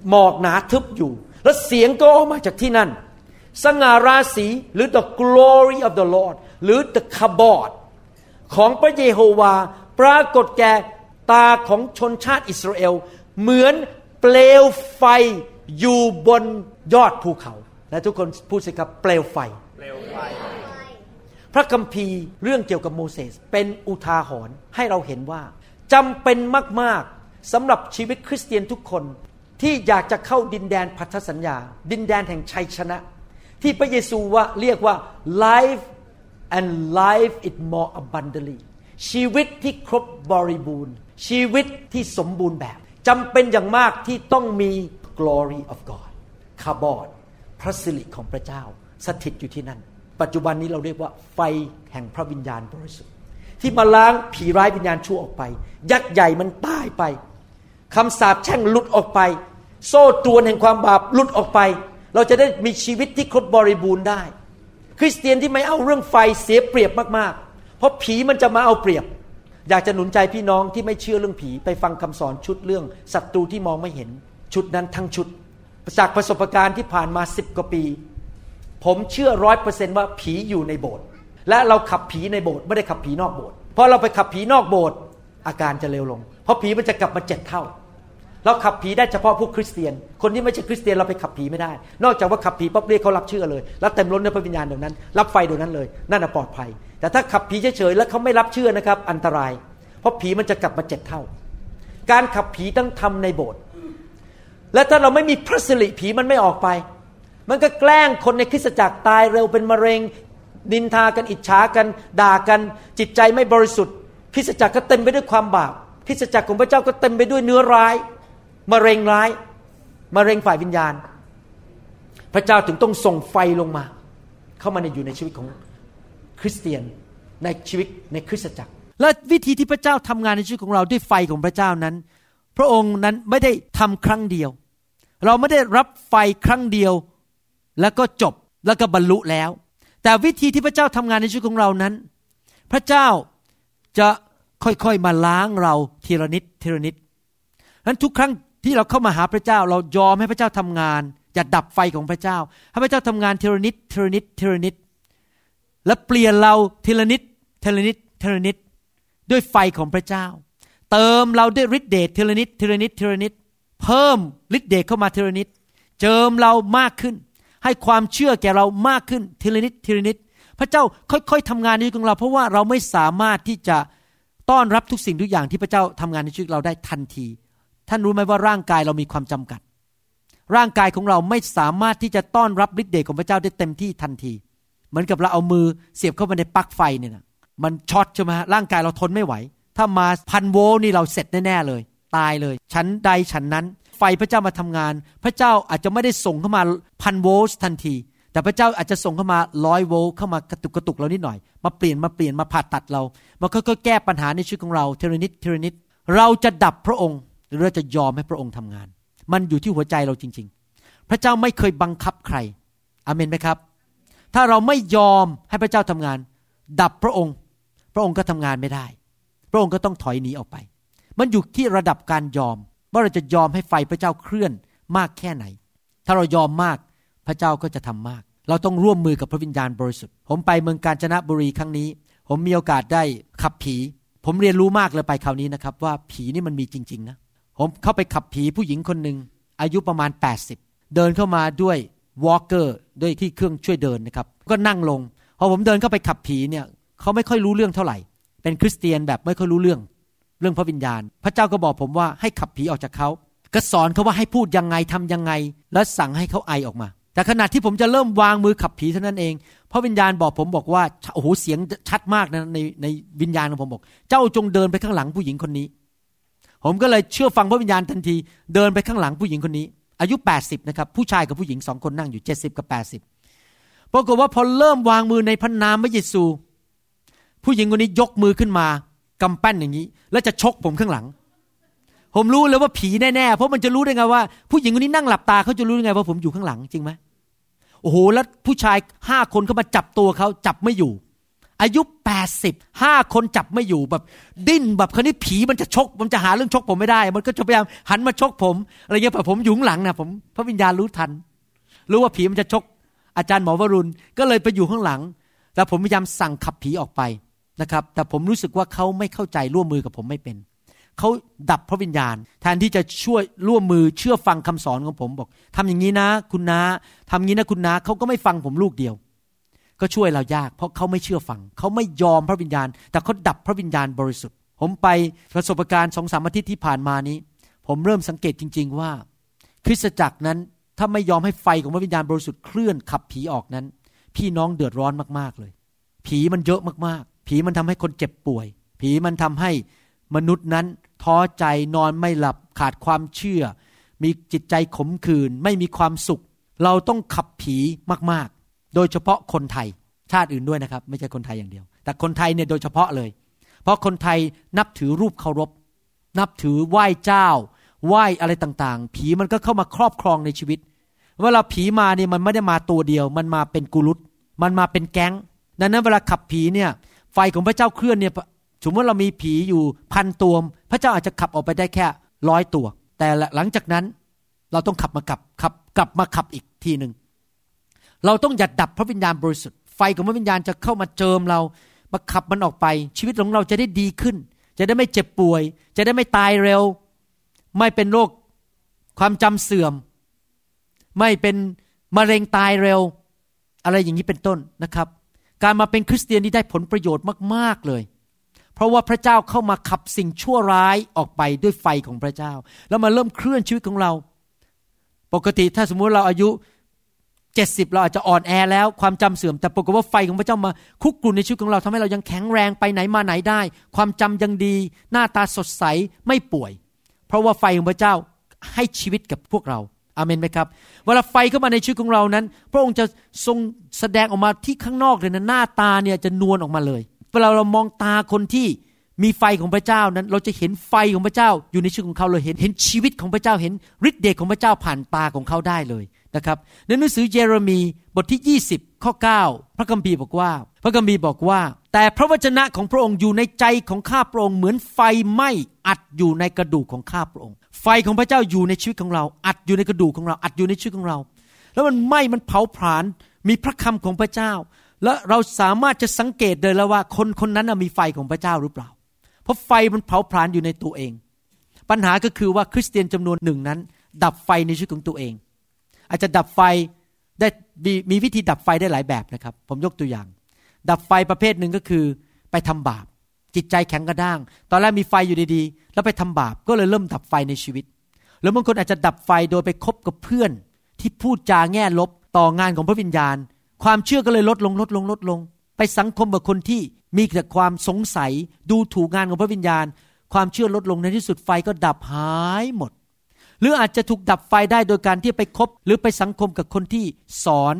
หมอกหนาทึบอยู่ แล้วเสียงก็ออกมาจากที่นั่น สง่าราศีหรือ the glory of the Lord หรือ the kabod ของพระเยโฮวา ปรากฏแก่ตาของชนชาติอิสราเอล เหมือนเปลวไฟอยู่บนยอดภูเขา และทุกคนพูดสิครับเปลวไฟ พระคัมภีร์เรื่องเกี่ยวกับโมเสสเป็นอุทาหรณ์ให้เราเห็นว่าจำเป็นมาก ๆสำหรับชีวิตคริสเตียนทุกคนที่อยากจะเข้าดินแดนพันธสัญญา ดินแดนแห่งชัยชนะ ที่พระเยซูว่าเรียกว่า life and life it more abundantly ชีวิตที่ครบบริบูรณ์ ชีวิตที่สมบูรณ์แบบจำเป็นอย่างมากที่ต้องมี glory of God คาบอดพระสิริของพระเจ้า สถิตอยู่ที่นั่น ปัจจุบันนี้เราเรียกว่าไฟแห่งพระวิญญาณบริสุทธิ์ ที่มาล้างผีร้ายวิญญาณชั่วออกไป ยักษ์ใหญ่มันตายไปคำสาปแช่งหลุดออกไป โซ่ตรวนแห่งความบาปหลุดออกไป เราจะได้มีชีวิตที่ครบบริบูรณ์ได้ คริสเตียนที่ไม่เอาเรื่องไฟเสียเปรียบมากๆ ราะผีมันจะมาเอาเปรียบ อยากจะหนุนใจพี่น้องที่ไม่เชื่อเรื่องผีไปฟังคำสอนชุดเรื่องศัตรูที่มองไม่เห็น ชุดนั้นทั้งชุด จากประสบการณ์ที่ผ่านมาสิบกว่าปี ผมเชื่อร้อยเปอร์เซนว่าผีอยู่ในโบสถ์และเราขับผีในโบสถ์ไม่ได้ขับผีนอกโบสถ์พอเราไปขับผีนอกโบสถ์อาการจะเร็วลง เพราะผีมันจะกลับมาเจ็ดเท่า เราขับผีได้เฉพาะพวกคริสเตียน คนที่ไม่ใช่คริสเตียนเราไปขับผีไม่ได้ นอกจากว่าขับผีปั๊บเรียกเขารับเชื่อเลย แล้วเต็มล้นด้วยพระวิญญาณเดี๋ยวนั้น รับไฟเดี๋ยวนั้นเลย นั่นปลอดภัย แต่ถ้าขับผีเฉยๆแล้วเขาไม่รับเชื่อนะครับ อันตราย เพราะผีมันจะกลับมาเจ็ดเท่า การขับผีต้องทำในโบสถ์และถ้าเราไม่มีพระสิริผีมันไม่ออกไป มันก็แกล้งคนในคริสตจักรตายเร็วเป็นมะเร็งนินทากันอิจฉากันด่ากัน จิตใจไม่บริสุทธิ์คริสตจักรก็เต็มไปด้วยความบาปคริสตจักรของพระเจ้าก็เต็มไปด้วยเนื้อร้ายมะเร็งร้ายมะเร็งฝ่ายวิญญาณ พระเจ้าถึงต้องส่งไฟลงมา เข้ามาในอยู่ในชีวิตของ คริสเตียนในชีวิตในคริสตจักร และวิธีที่พระเจ้าทำงานในชีวิตของเราด้วยไฟของพระเจ้านั้น พระองค์นั้นไม่ได้ทำครั้งเดียว เราไม่ได้รับไฟครั้งเดียว แล้วก็จบแล้วก็บรรลุแล้ว แต่วิธีที่พระเจ้าทำงานในชีวิตของเรานั้น พระเจ้าจะค่อยๆมาล้างเราทีละนิดทีละนิดนั้นทุกครั้งที่เราเข้ามาหาพระเจ้า เรายอมให้พระเจ้าทำงานอย่าดับไฟของพระเจ้า ให้พระเจ้าทำงานทีละนิดทีละนิดทีละนิด และเปลี่ยนเราทีละนิดทีละนิดทีละนิดด้วยไฟของพระเจ้า เติมเราด้วยฤทธิเดชทีละนิดทีละนิดทีละนิดเพิ่มฤทธิเดชเข้ามาทีละนิดเจิมเรามากขึ้น ให้ความเชื่อแก่เรามากขึ้นทีละนิดทีละนิดพระเจ้าค่อยๆทำงานในชีวิตของเรา เพราะว่าเราไม่สามารถที่จะต้อนรับทุกสิ่งทุกอย่างที่พระเจ้าทำงานในชีวิตเราได้ทันที ท่านรู้ไหมว่าร่างกายเรามีความจำกัด ร่างกายของเราไม่สามารถที่จะต้อนรับฤทธิ์เดชของพระเจ้าได้เต็มที่ทันที เหมือนกับเราเอามือเสียบเข้าไปในปลั๊กไฟเนี่ยนะมันช็อตใช่ไหมร่างกายเราทนไม่ไหว ถ้ามาพันโวลต์นี่เราเสร็จแน่ๆเลย ตายเลย ชั้นใดชั้นนั้น ไฟพระเจ้ามาทำงาน พระเจ้าอาจจะไม่ได้ส่งเข้ามาพันโวลต์ทันที แต่พระเจ้าอาจจะส่งเข้ามาร้อยโวลต์เข้ามากระตุกกระตุกเรานิดหน่อย มาเปลี่ยนมาเปลี่ยนมาผ่าตัดเรามาค่อยๆแก้ปัญหาในชีวิตของเราทีละนิดทีละนิดเราจะดับพระองค์ หรือเราจะยอมให้พระองค์ทำงาน มันอยู่ที่หัวใจเราจริง ๆ พระเจ้าไม่เคยบังคับใครอเมนไหมครับ ถ้าเราไม่ยอมให้พระเจ้าทำงาน ดับพระองค์ พระองค์ก็ทำงานไม่ได้ พระองค์ก็ต้องถอยหนีออกไป มันอยู่ที่ระดับการยอม ว่าเราจะยอมให้ไฟพระเจ้าเคลื่อนมากแค่ไหน ถ้าเรายอมมากพระเจ้าก็จะทำมาก เราต้องร่วมมือกับพระวิญญาณบริสุทธิ์ ผมไปเมืองกาญจนบุรีครั้งนี้ ผมมีโอกาสได้ขับผี ผมเรียนรู้มากเลยไปคราวนี้นะครับ ว่าผีนี่มันมีจริง ๆ นะ ผมเข้าไปขับผีผู้หญิงคนหนึ่งอายุประมาณ 80 เดินเข้ามาด้วย วอล์กเกอร์ด้วยที่เครื่องช่วยเดินนะครับ ก็นั่งลงพอผมเดินเข้าไปขับผีเนี่ยเขาไม่ค่อยรู้เรื่องเท่าไหร่ เป็นคริสเตียนแบบไม่ค่อยรู้เรื่อง เรื่องพระวิญญาณ พระเจ้าก็บอกผมว่าให้ขับผีออกจากเขาก็สอนเขาว่าให้พูดยังไงทำยังไง แล้วสั่งให้เขาไอออกมา แต่ขณะที่ผมจะเริ่มวางมือขับผีเท่านั้นเองพระวิญญาณบอกผมบอกว่าโอ้โหเสียงชัดมากนะในในวิญญาณของผมบอก เจ้าจงเดินไปข้างหลังผู้หญิงคนนี้ ผมก็เลยเชื่อฟังพระวิญญาณทันที เดินไปข้างหลังผู้หญิงคนนี้ อายุ 80 นะครับ ผู้ชายกับผู้หญิงสองคนนั่งอยู่ 70 กับ 80 ปรากฏว่าพอเริ่มวางมือในพระนามพระเยซู ผู้หญิงคนนี้ยกมือขึ้นมากำปั้นอย่างนี้ แล้วจะชกผมข้างหลัง ผมรู้เลยว่าผีแน่ๆ เพราะมันจะรู้ได้ไงว่าผู้หญิงคนนี้นั่งหลับตาเขาจะรู้ได้ไงว่าผมอยู่ข้างหลังจริงไหมโอ้โหแล้วผู้ชายห้าคนเขามาจับตัวเขาจับไม่อยู่ อายุแปดสิบห้าคนจับไม่อยู่แบบดิ้นแบบคนนี้ผีมันจะชก มันจะหาเรื่องชกผมไม่ได้ มันก็จะพยายามหันมาชกผมอะไรเงี้ยผมยุงหลังนะผมพระวิญญาณรู้ทัน รู้ว่าผีมันจะชก อาจารย์หมอวรุณก็เลยไปอยู่ข้างหลังแต่ผมพยายามสั่งขับผีออกไปนะครับ แต่ผมรู้สึกว่าเขาไม่เข้าใจร่วมมือกับผมไม่เป็นเขาดับพระวิญญาณ แทนที่จะช่วยร่วมมือเชื่อฟังคำสอนของผมบอกทำอย่างนี้นะคุณนาทำอย่างนี้นะคุณนาเขาก็ไม่ฟังผมลูกเดียว ก็ช่วยเรายาก เพราะเขาไม่เชื่อฟัง เขาไม่ยอมพระวิญญาณ แต่เขาดับพระวิญญาณบริสุทธิ์ ผมไปประสบการณ์สองสามอาทิตย์ที่ผ่านมานี้ ผมเริ่มสังเกตจริง ๆ ว่า คริสตจักรนั้นถ้าไม่ยอมให้ไฟของพระวิญญาณบริสุทธิ์เคลื่อนขับผีออกนั้น พี่น้องเดือดร้อนมากๆเลย ผีมันเยอะมากๆ ผีมันทำให้คนเจ็บป่วย ผีมันทำให้มนุษย์นั้นท้อใจนอนไม่หลับขาดความเชื่อ มีจิตใจขมขื่นไม่มีความสุข เราต้องขับผีมากๆ โดยเฉพาะคนไทยชาติอื่นด้วยนะครับ ไม่ใช่คนไทยอย่างเดียว แต่คนไทยเนี่ยโดยเฉพาะเลย เพราะคนไทยนับถือรูปเคารพ นับถือไหว้เจ้า ไหว้อะไรต่างๆ ผีมันก็เข้ามาครอบครองในชีวิต เวลาผีมาเนี่ยมันไม่ได้มาตัวเดียว มันมาเป็นกุลุตมันมาเป็นแก๊งดังนั้นเวลาขับผีเนี่ยไฟของพระเจ้าเคลื่อนเนี่ยสมมติเรามีผีอยู่พันตัวพระเจ้าอาจจะขับออกไปได้แค่ร้อยตัว แต่หลังจากนั้นเราต้องขับมากลับขับกลับมาขับอีกทีหนึ่ง เราต้องหยัดดับพระวิญญาณบริสุทธิ์ไฟของพระวิญญาณจะเข้ามาเจิมเรามาขับมันออกไป ชีวิตของเราจะได้ดีขึ้น จะได้ไม่เจ็บป่วย จะได้ไม่ตายเร็ว ไม่เป็นโรคความจำเสื่อม ไม่เป็นมะเร็งตายเร็ว อะไรอย่างนี้เป็นต้นนะครับ การมาเป็นคริสเตียนนี่ได้ผลประโยชน์มากๆเลย เพราะว่าพระเจ้าเข้ามาขับสิ่งชั่วร้ายออกไปด้วยไฟของพระเจ้า แล้วมาเริ่มเคลื่อนชีวิตของเรา ปกติถ้าสมมุติเราอายุ เจ็ดสิบเราอาจจะอ่อนแอแล้วความจำเสื่อม แต่ปรากฏว่าไฟของพระเจ้ามาคุกกลุ่นในชีวิตของเราทำให้เรายังแข็งแรงไปไหนมาไหนได้ ความจำยังดี หน้าตาสดใสไม่ป่วย เพราะว่าไฟของพระเจ้าให้ชีวิตกับพวกเราอาเมนไหมครับ เวลาไฟเข้ามาในชีวิตของเรานั้น พระองค์จะทรงแสดงออกมาที่ข้างนอกเลยนะหน้าตาเนี่ยจะนวลออกมาเลย เวลาเรามองตาคนที่มีไฟของพระเจ้านั้น เราจะเห็นไฟของพระเจ้าอยู่ในชีวิตของเขาเราเห็นเห็นชีวิตของพระเจ้าเห็นฤทธิ์เดชของพระเจ้าผ่านตาของเขาได้เลย นะครับในหนังสือเยเรมีบทที่ 20 ข้อ 9 พระคัมภีร์บอกว่า พระคัมภีร์บอกว่า แต่พระวจนะของพระองค์อยู่ในใจของข้าพระองค์เหมือนไฟไหม้อัดอยู่ในกระดูกของข้าพระองค์ ไฟของพระเจ้าอยู่ในชีวิตของเรา อัดอยู่ในกระดูกของเรา อัดอยู่ในชีวิตของเรา แล้วมันไหม้มันเผาผลาญมีพระคำของพระเจ้า และเราสามารถจะสังเกตเลยแล้วว่าคนคนนั้นมีไฟของพระเจ้าหรือเปล่า เพราะไฟมันเผาผลาญอยู่ในตัวเอง ปัญหาก็คือว่าคริสเตียนจำนวนหนึ่งนั้น ดับไฟในชีวิตของตัวเอง อาจจะดับไฟได้มีมีวิธีดับไฟได้หลายแบบนะครับ ผมยกตัวอย่าง ดับไฟประเภทหนึ่งก็คือไปทำบาป จิตใจแข็งกระด้าง ตอนแรกมีไฟอยู่ดีๆ แล้วไปทำบาปก็เลยเริ่มดับไฟในชีวิตหรือบางคนอาจจะดับไฟโดยไปคบกับเพื่อน ที่พูดจาแง่ลบต่องานของพระวิญญาณ ความเชื่อก็เลยลดลงลดลงลดลง ไปสังคมกับคนที่มีแต่ความสงสัยดูถูกงานของพระวิญญาณ ความเชื่อลดลงในที่สุดไฟก็ดับหายหมด หรืออาจจะถูกดับไฟได้โดยการที่ไปคบ หรือไปสังคมกับคนที่สอน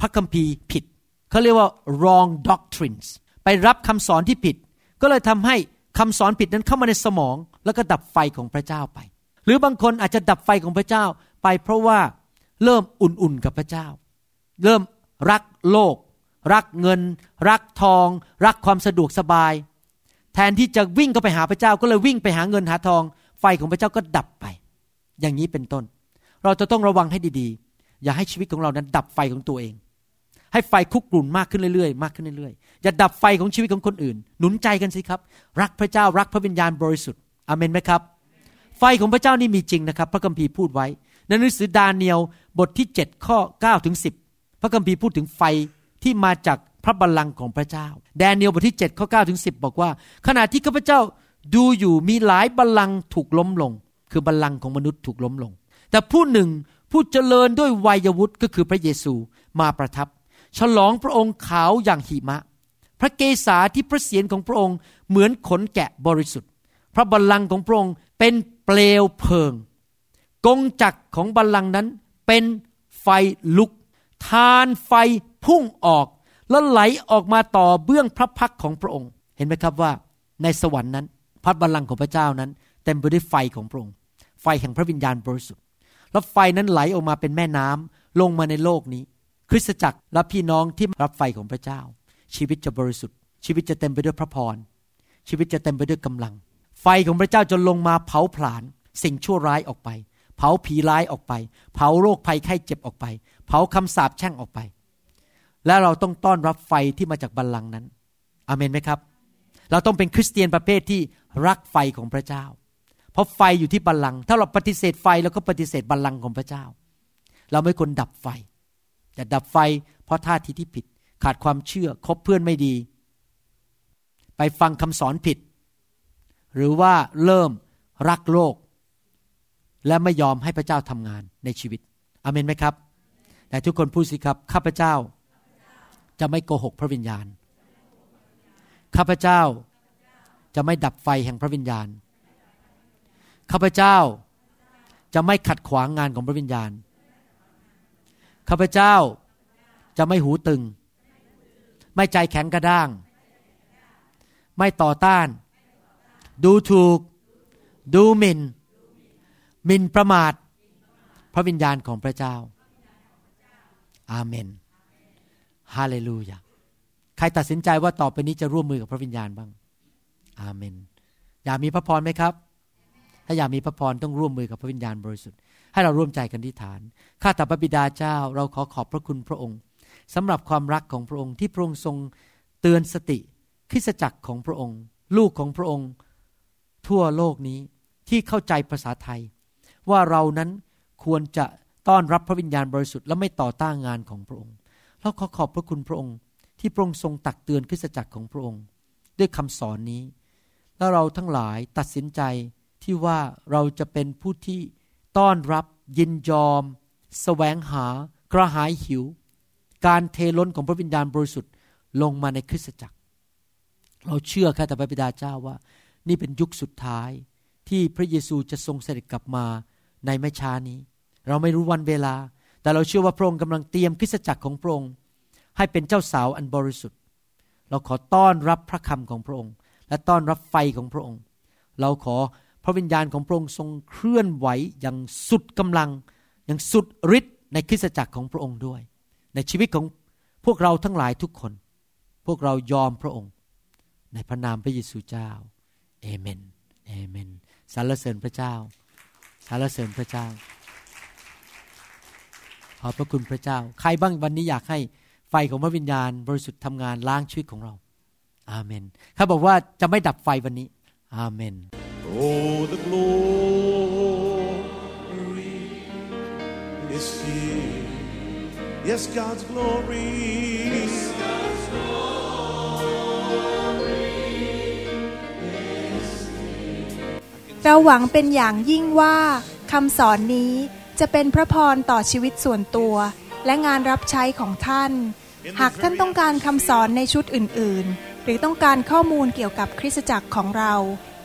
พระคัมภีร์ผิด เขาเรียกว่า wrong doctrines ไปรับคำสอนที่ผิด ก็เลยทำให้คำสอนผิดนั้นเข้ามาในสมอง แล้วก็ดับไฟของพระเจ้าไป หรือบางคนอาจจะดับไฟของพระเจ้าไป เพราะว่าเริ่มอุ่นๆกับพระเจ้า เริ่มรักโลก รักเงิน รักทอง รักความสะดวกสบาย แทนที่จะวิ่งก็ไปหาพระเจ้า ก็เลยวิ่งไปหาเงินหาทอง ไฟของพระเจ้าก็ดับไป อย่างนี้เป็นต้น เราจะต้องระวังให้ดีๆ อย่าให้ชีวิตของเรานั้น ดับไฟของตัวเอง ให้ไฟคุกกลุ่นมากขึ้นเรื่อยๆ มากขึ้นเรื่อยๆ อย่าดับไฟของชีวิตของคนอื่น หนุนใจกันสิครับ รักพระเจ้ารักพระวิญญาณบริสุทธิ์อเมนไหมครับ ไฟของพระเจ้านี่มีจริงนะครับ พระคัมภีร์พูดไว้ในหนังสือดาเนียลบทที่7ข้อ9ถึง10 พระคัมภีร์พูดถึงไฟที่มาจากพระบัลลังก์ของพระเจ้าแดเนียลบทที่7ข้อ9ถึง10 บอกว่า ขณะที่ข้าพเจ้าดูอยู่มีหลายบัลลังก์ถูกล้มลง คือบัลลังก์ของมนุษย์ถูกล้มลง แต่ผู้หนึ่งผู้เจริญด้วยวัยวุฒิก็คือพระเยซูมาประทับ ฉลองพระองค์ขาวอย่างหิมะ พระเกศาที่พระเศียรของพระองค์เหมือนขนแกะบริสุทธิ์ พระบัลลังก์ของพระองค์เป็นเปลวเพลิง กงจักรของบัลลังก์นั้นเป็นไฟลุก ทานไฟพุ่งออกแล้วไหลออกมาต่อเบื้องพระพักของพระองค์ เห็นไหมครับว่าในสวรรค์นั้น พระบัลลังก์ของพระเจ้านั้น เต็มไปด้วยไฟของพระองค์ ไฟแห่งพระวิญญาณบริสุทธิ์ แล้วไฟนั้นไหลออกมาเป็นแม่น้ำลงมาในโลกนี้ คริสตจักรและพี่น้องที่รับไฟของพระเจ้า ชีวิตจะบริสุทธิ์ ชีวิตจะเต็มไปด้วยพระพร ชีวิตจะเต็มไปด้วยกำลัง ไฟของพระเจ้าจะลงมาเผาผลาญสิ่งชั่วร้ายออกไป เผาผีร้ายออกไป เผาโรคภัยไข้เจ็บออกไป เผาคำสาปแช่งออกไป และเราต้องต้อนรับไฟที่มาจากบัลลังก์นั้นอเมนไหมครับ เราต้องเป็นคริสเตียนประเภทที่รักไฟของพระเจ้า เพราะไฟอยู่ที่บัลลังก์ถ้าเราปฏิเสธไฟเราก็ปฏิเสธบัลลังก์ของพระเจ้า เราไม่ควรดับไฟจะดับไฟ เพราะท่าทีที่ผิด ขาดความเชื่อคบเพื่อนไม่ดี ไปฟังคำสอนผิด หรือว่าเริ่มรักโลก และไม่ยอมให้พระเจ้าทำงานในชีวิตอเมนไหมครับแต่ทุกคนพูดสิครับข้าพเจ้า จะไม่โกหกพระวิญญาณข้าพเจ้าจะไม่ดับไฟแห่งพระวิญญาณ ข้าพเจ้าจะไม่ขัดขวางงานของพระวิญญาณ ข้าพเจ้าจะไม่หูตึง ไม่ใจแข็งกระด้าง ไม่ต่อต้าน ดูถูก ดูหมิน่นหมิ่นประมาท พระวิญญาณของพระเจ้า อาเมน ฮาเลลูยา ใครตัดสินใจว่าต่อไปนี้จะร่วมมือกับพระวิญญาณบ้าง อาเมน อยากมีพระพรไหมครับ ถ้าอยากมีพระพรต้องร่วมมือกับพระวิญญาณบริสุทธิ์ให้เราร่วมใจกันที่ฐาน ข้าแต่พระบิดาเจ้า เราขอขอบพระคุณพระองค์สำหรับความรักของพระองค์ที่พระองค์ทรงเตือนสติคริสจักรของพระองค์ ลูกของพระองค์ ทั่วโลกนี้ที่เข้าใจภาษาไทย ว่าเรานั้นควรจะต้อนรับพระวิญญาณบริสุทธิ์และไม่ต่อต้านงานของพระองค์เราขอขอบพระคุณพระองค์ ที่พระองค์ทรงตักเตือนคริสจักรของพระองค์ ด้วยคำสอนนี้ แล้วเราทั้งหลายตัดสินใจ ที่ว่าเราจะเป็นผู้ที่ต้อนรับยินยอมสแสวงหากระหายหิว การเทล้นของพระวิญญาณบริสุทธิ์ลงมาในคริสตจักร เราเชื่อค่แต่พระบิดาเจ้าว่า นี่เป็นยุคสุดท้ายที่พระเยซูจะทรงเสด็จกลับมาในไม่ช้านี้ เราไม่รู้วันเวลา แต่เราเชื่อว่าพระองค์กำลังเตรียมคริสตจักรของพระองค์ ให้เป็นเจ้าสาวอันบริสุทธิ์ เราขอต้อนรับพระคำของพระองค์ และต้อนรับไฟของพระองค์ เราขอ พระวิญญาณของพระองค์ทรงเคลื่อนไหวอย่างสุดกำลัง อย่างสุดฤทธิ์ในคริสตจักรของพระองค์ด้วย ในชีวิตของพวกเราทั้งหลายทุกคน พวกเรายอมพระองค์ ในพระนามพระเยซูเจ้าเอเมนเอเมนสรรเสริญพระเจ้าสรรเสริญพระเจ้า ขอบพระคุณพระเจ้า ใครบ้างวันนี้อยากให้ไฟของพระวิญญาณ บริสุทธิ์ทำงานล้างชีวิตของเรา อาเมนเขาบอกว่าจะไม่ดับไฟวันนี้ อาเมน Oh, the glory is here. Yes, God's glory. Yes, God's glory เราหวังเป็นอย่างยิ่งว่าคำสอนนี้จะเป็นพระพรต่อชีวิตส่วนตัว และงานรับใช้ของท่าน หากท่านต้องการคำสอนในชุดอื่น ๆ หรือต้องการข้อมูลเกี่ยวกับคริสตจักรของเรา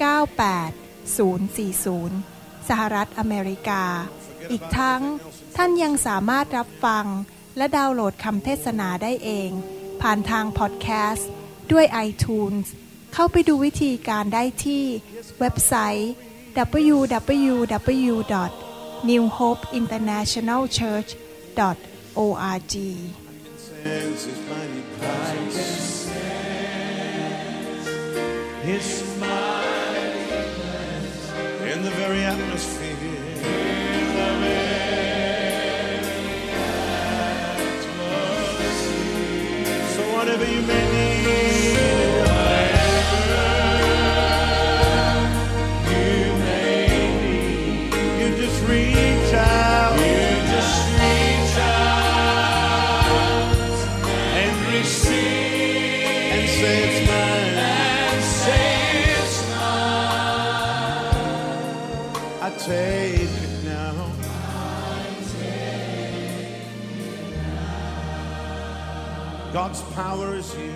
98040 สหรัฐอเมริกา อีกทั้งท่านยังสามารถรับฟัง และดาวน์โหลดคำเทศนาได้เอง ผ่านทางพอดแคสต์ด้วย iTunes เข้าไปดูวิธีการได้ที่เว็บไซต์ www.newhopeinternationalchurch.org Sense His mighty presence. His mighty presence in the very atmosphere. So whatever you may need, God's power is here.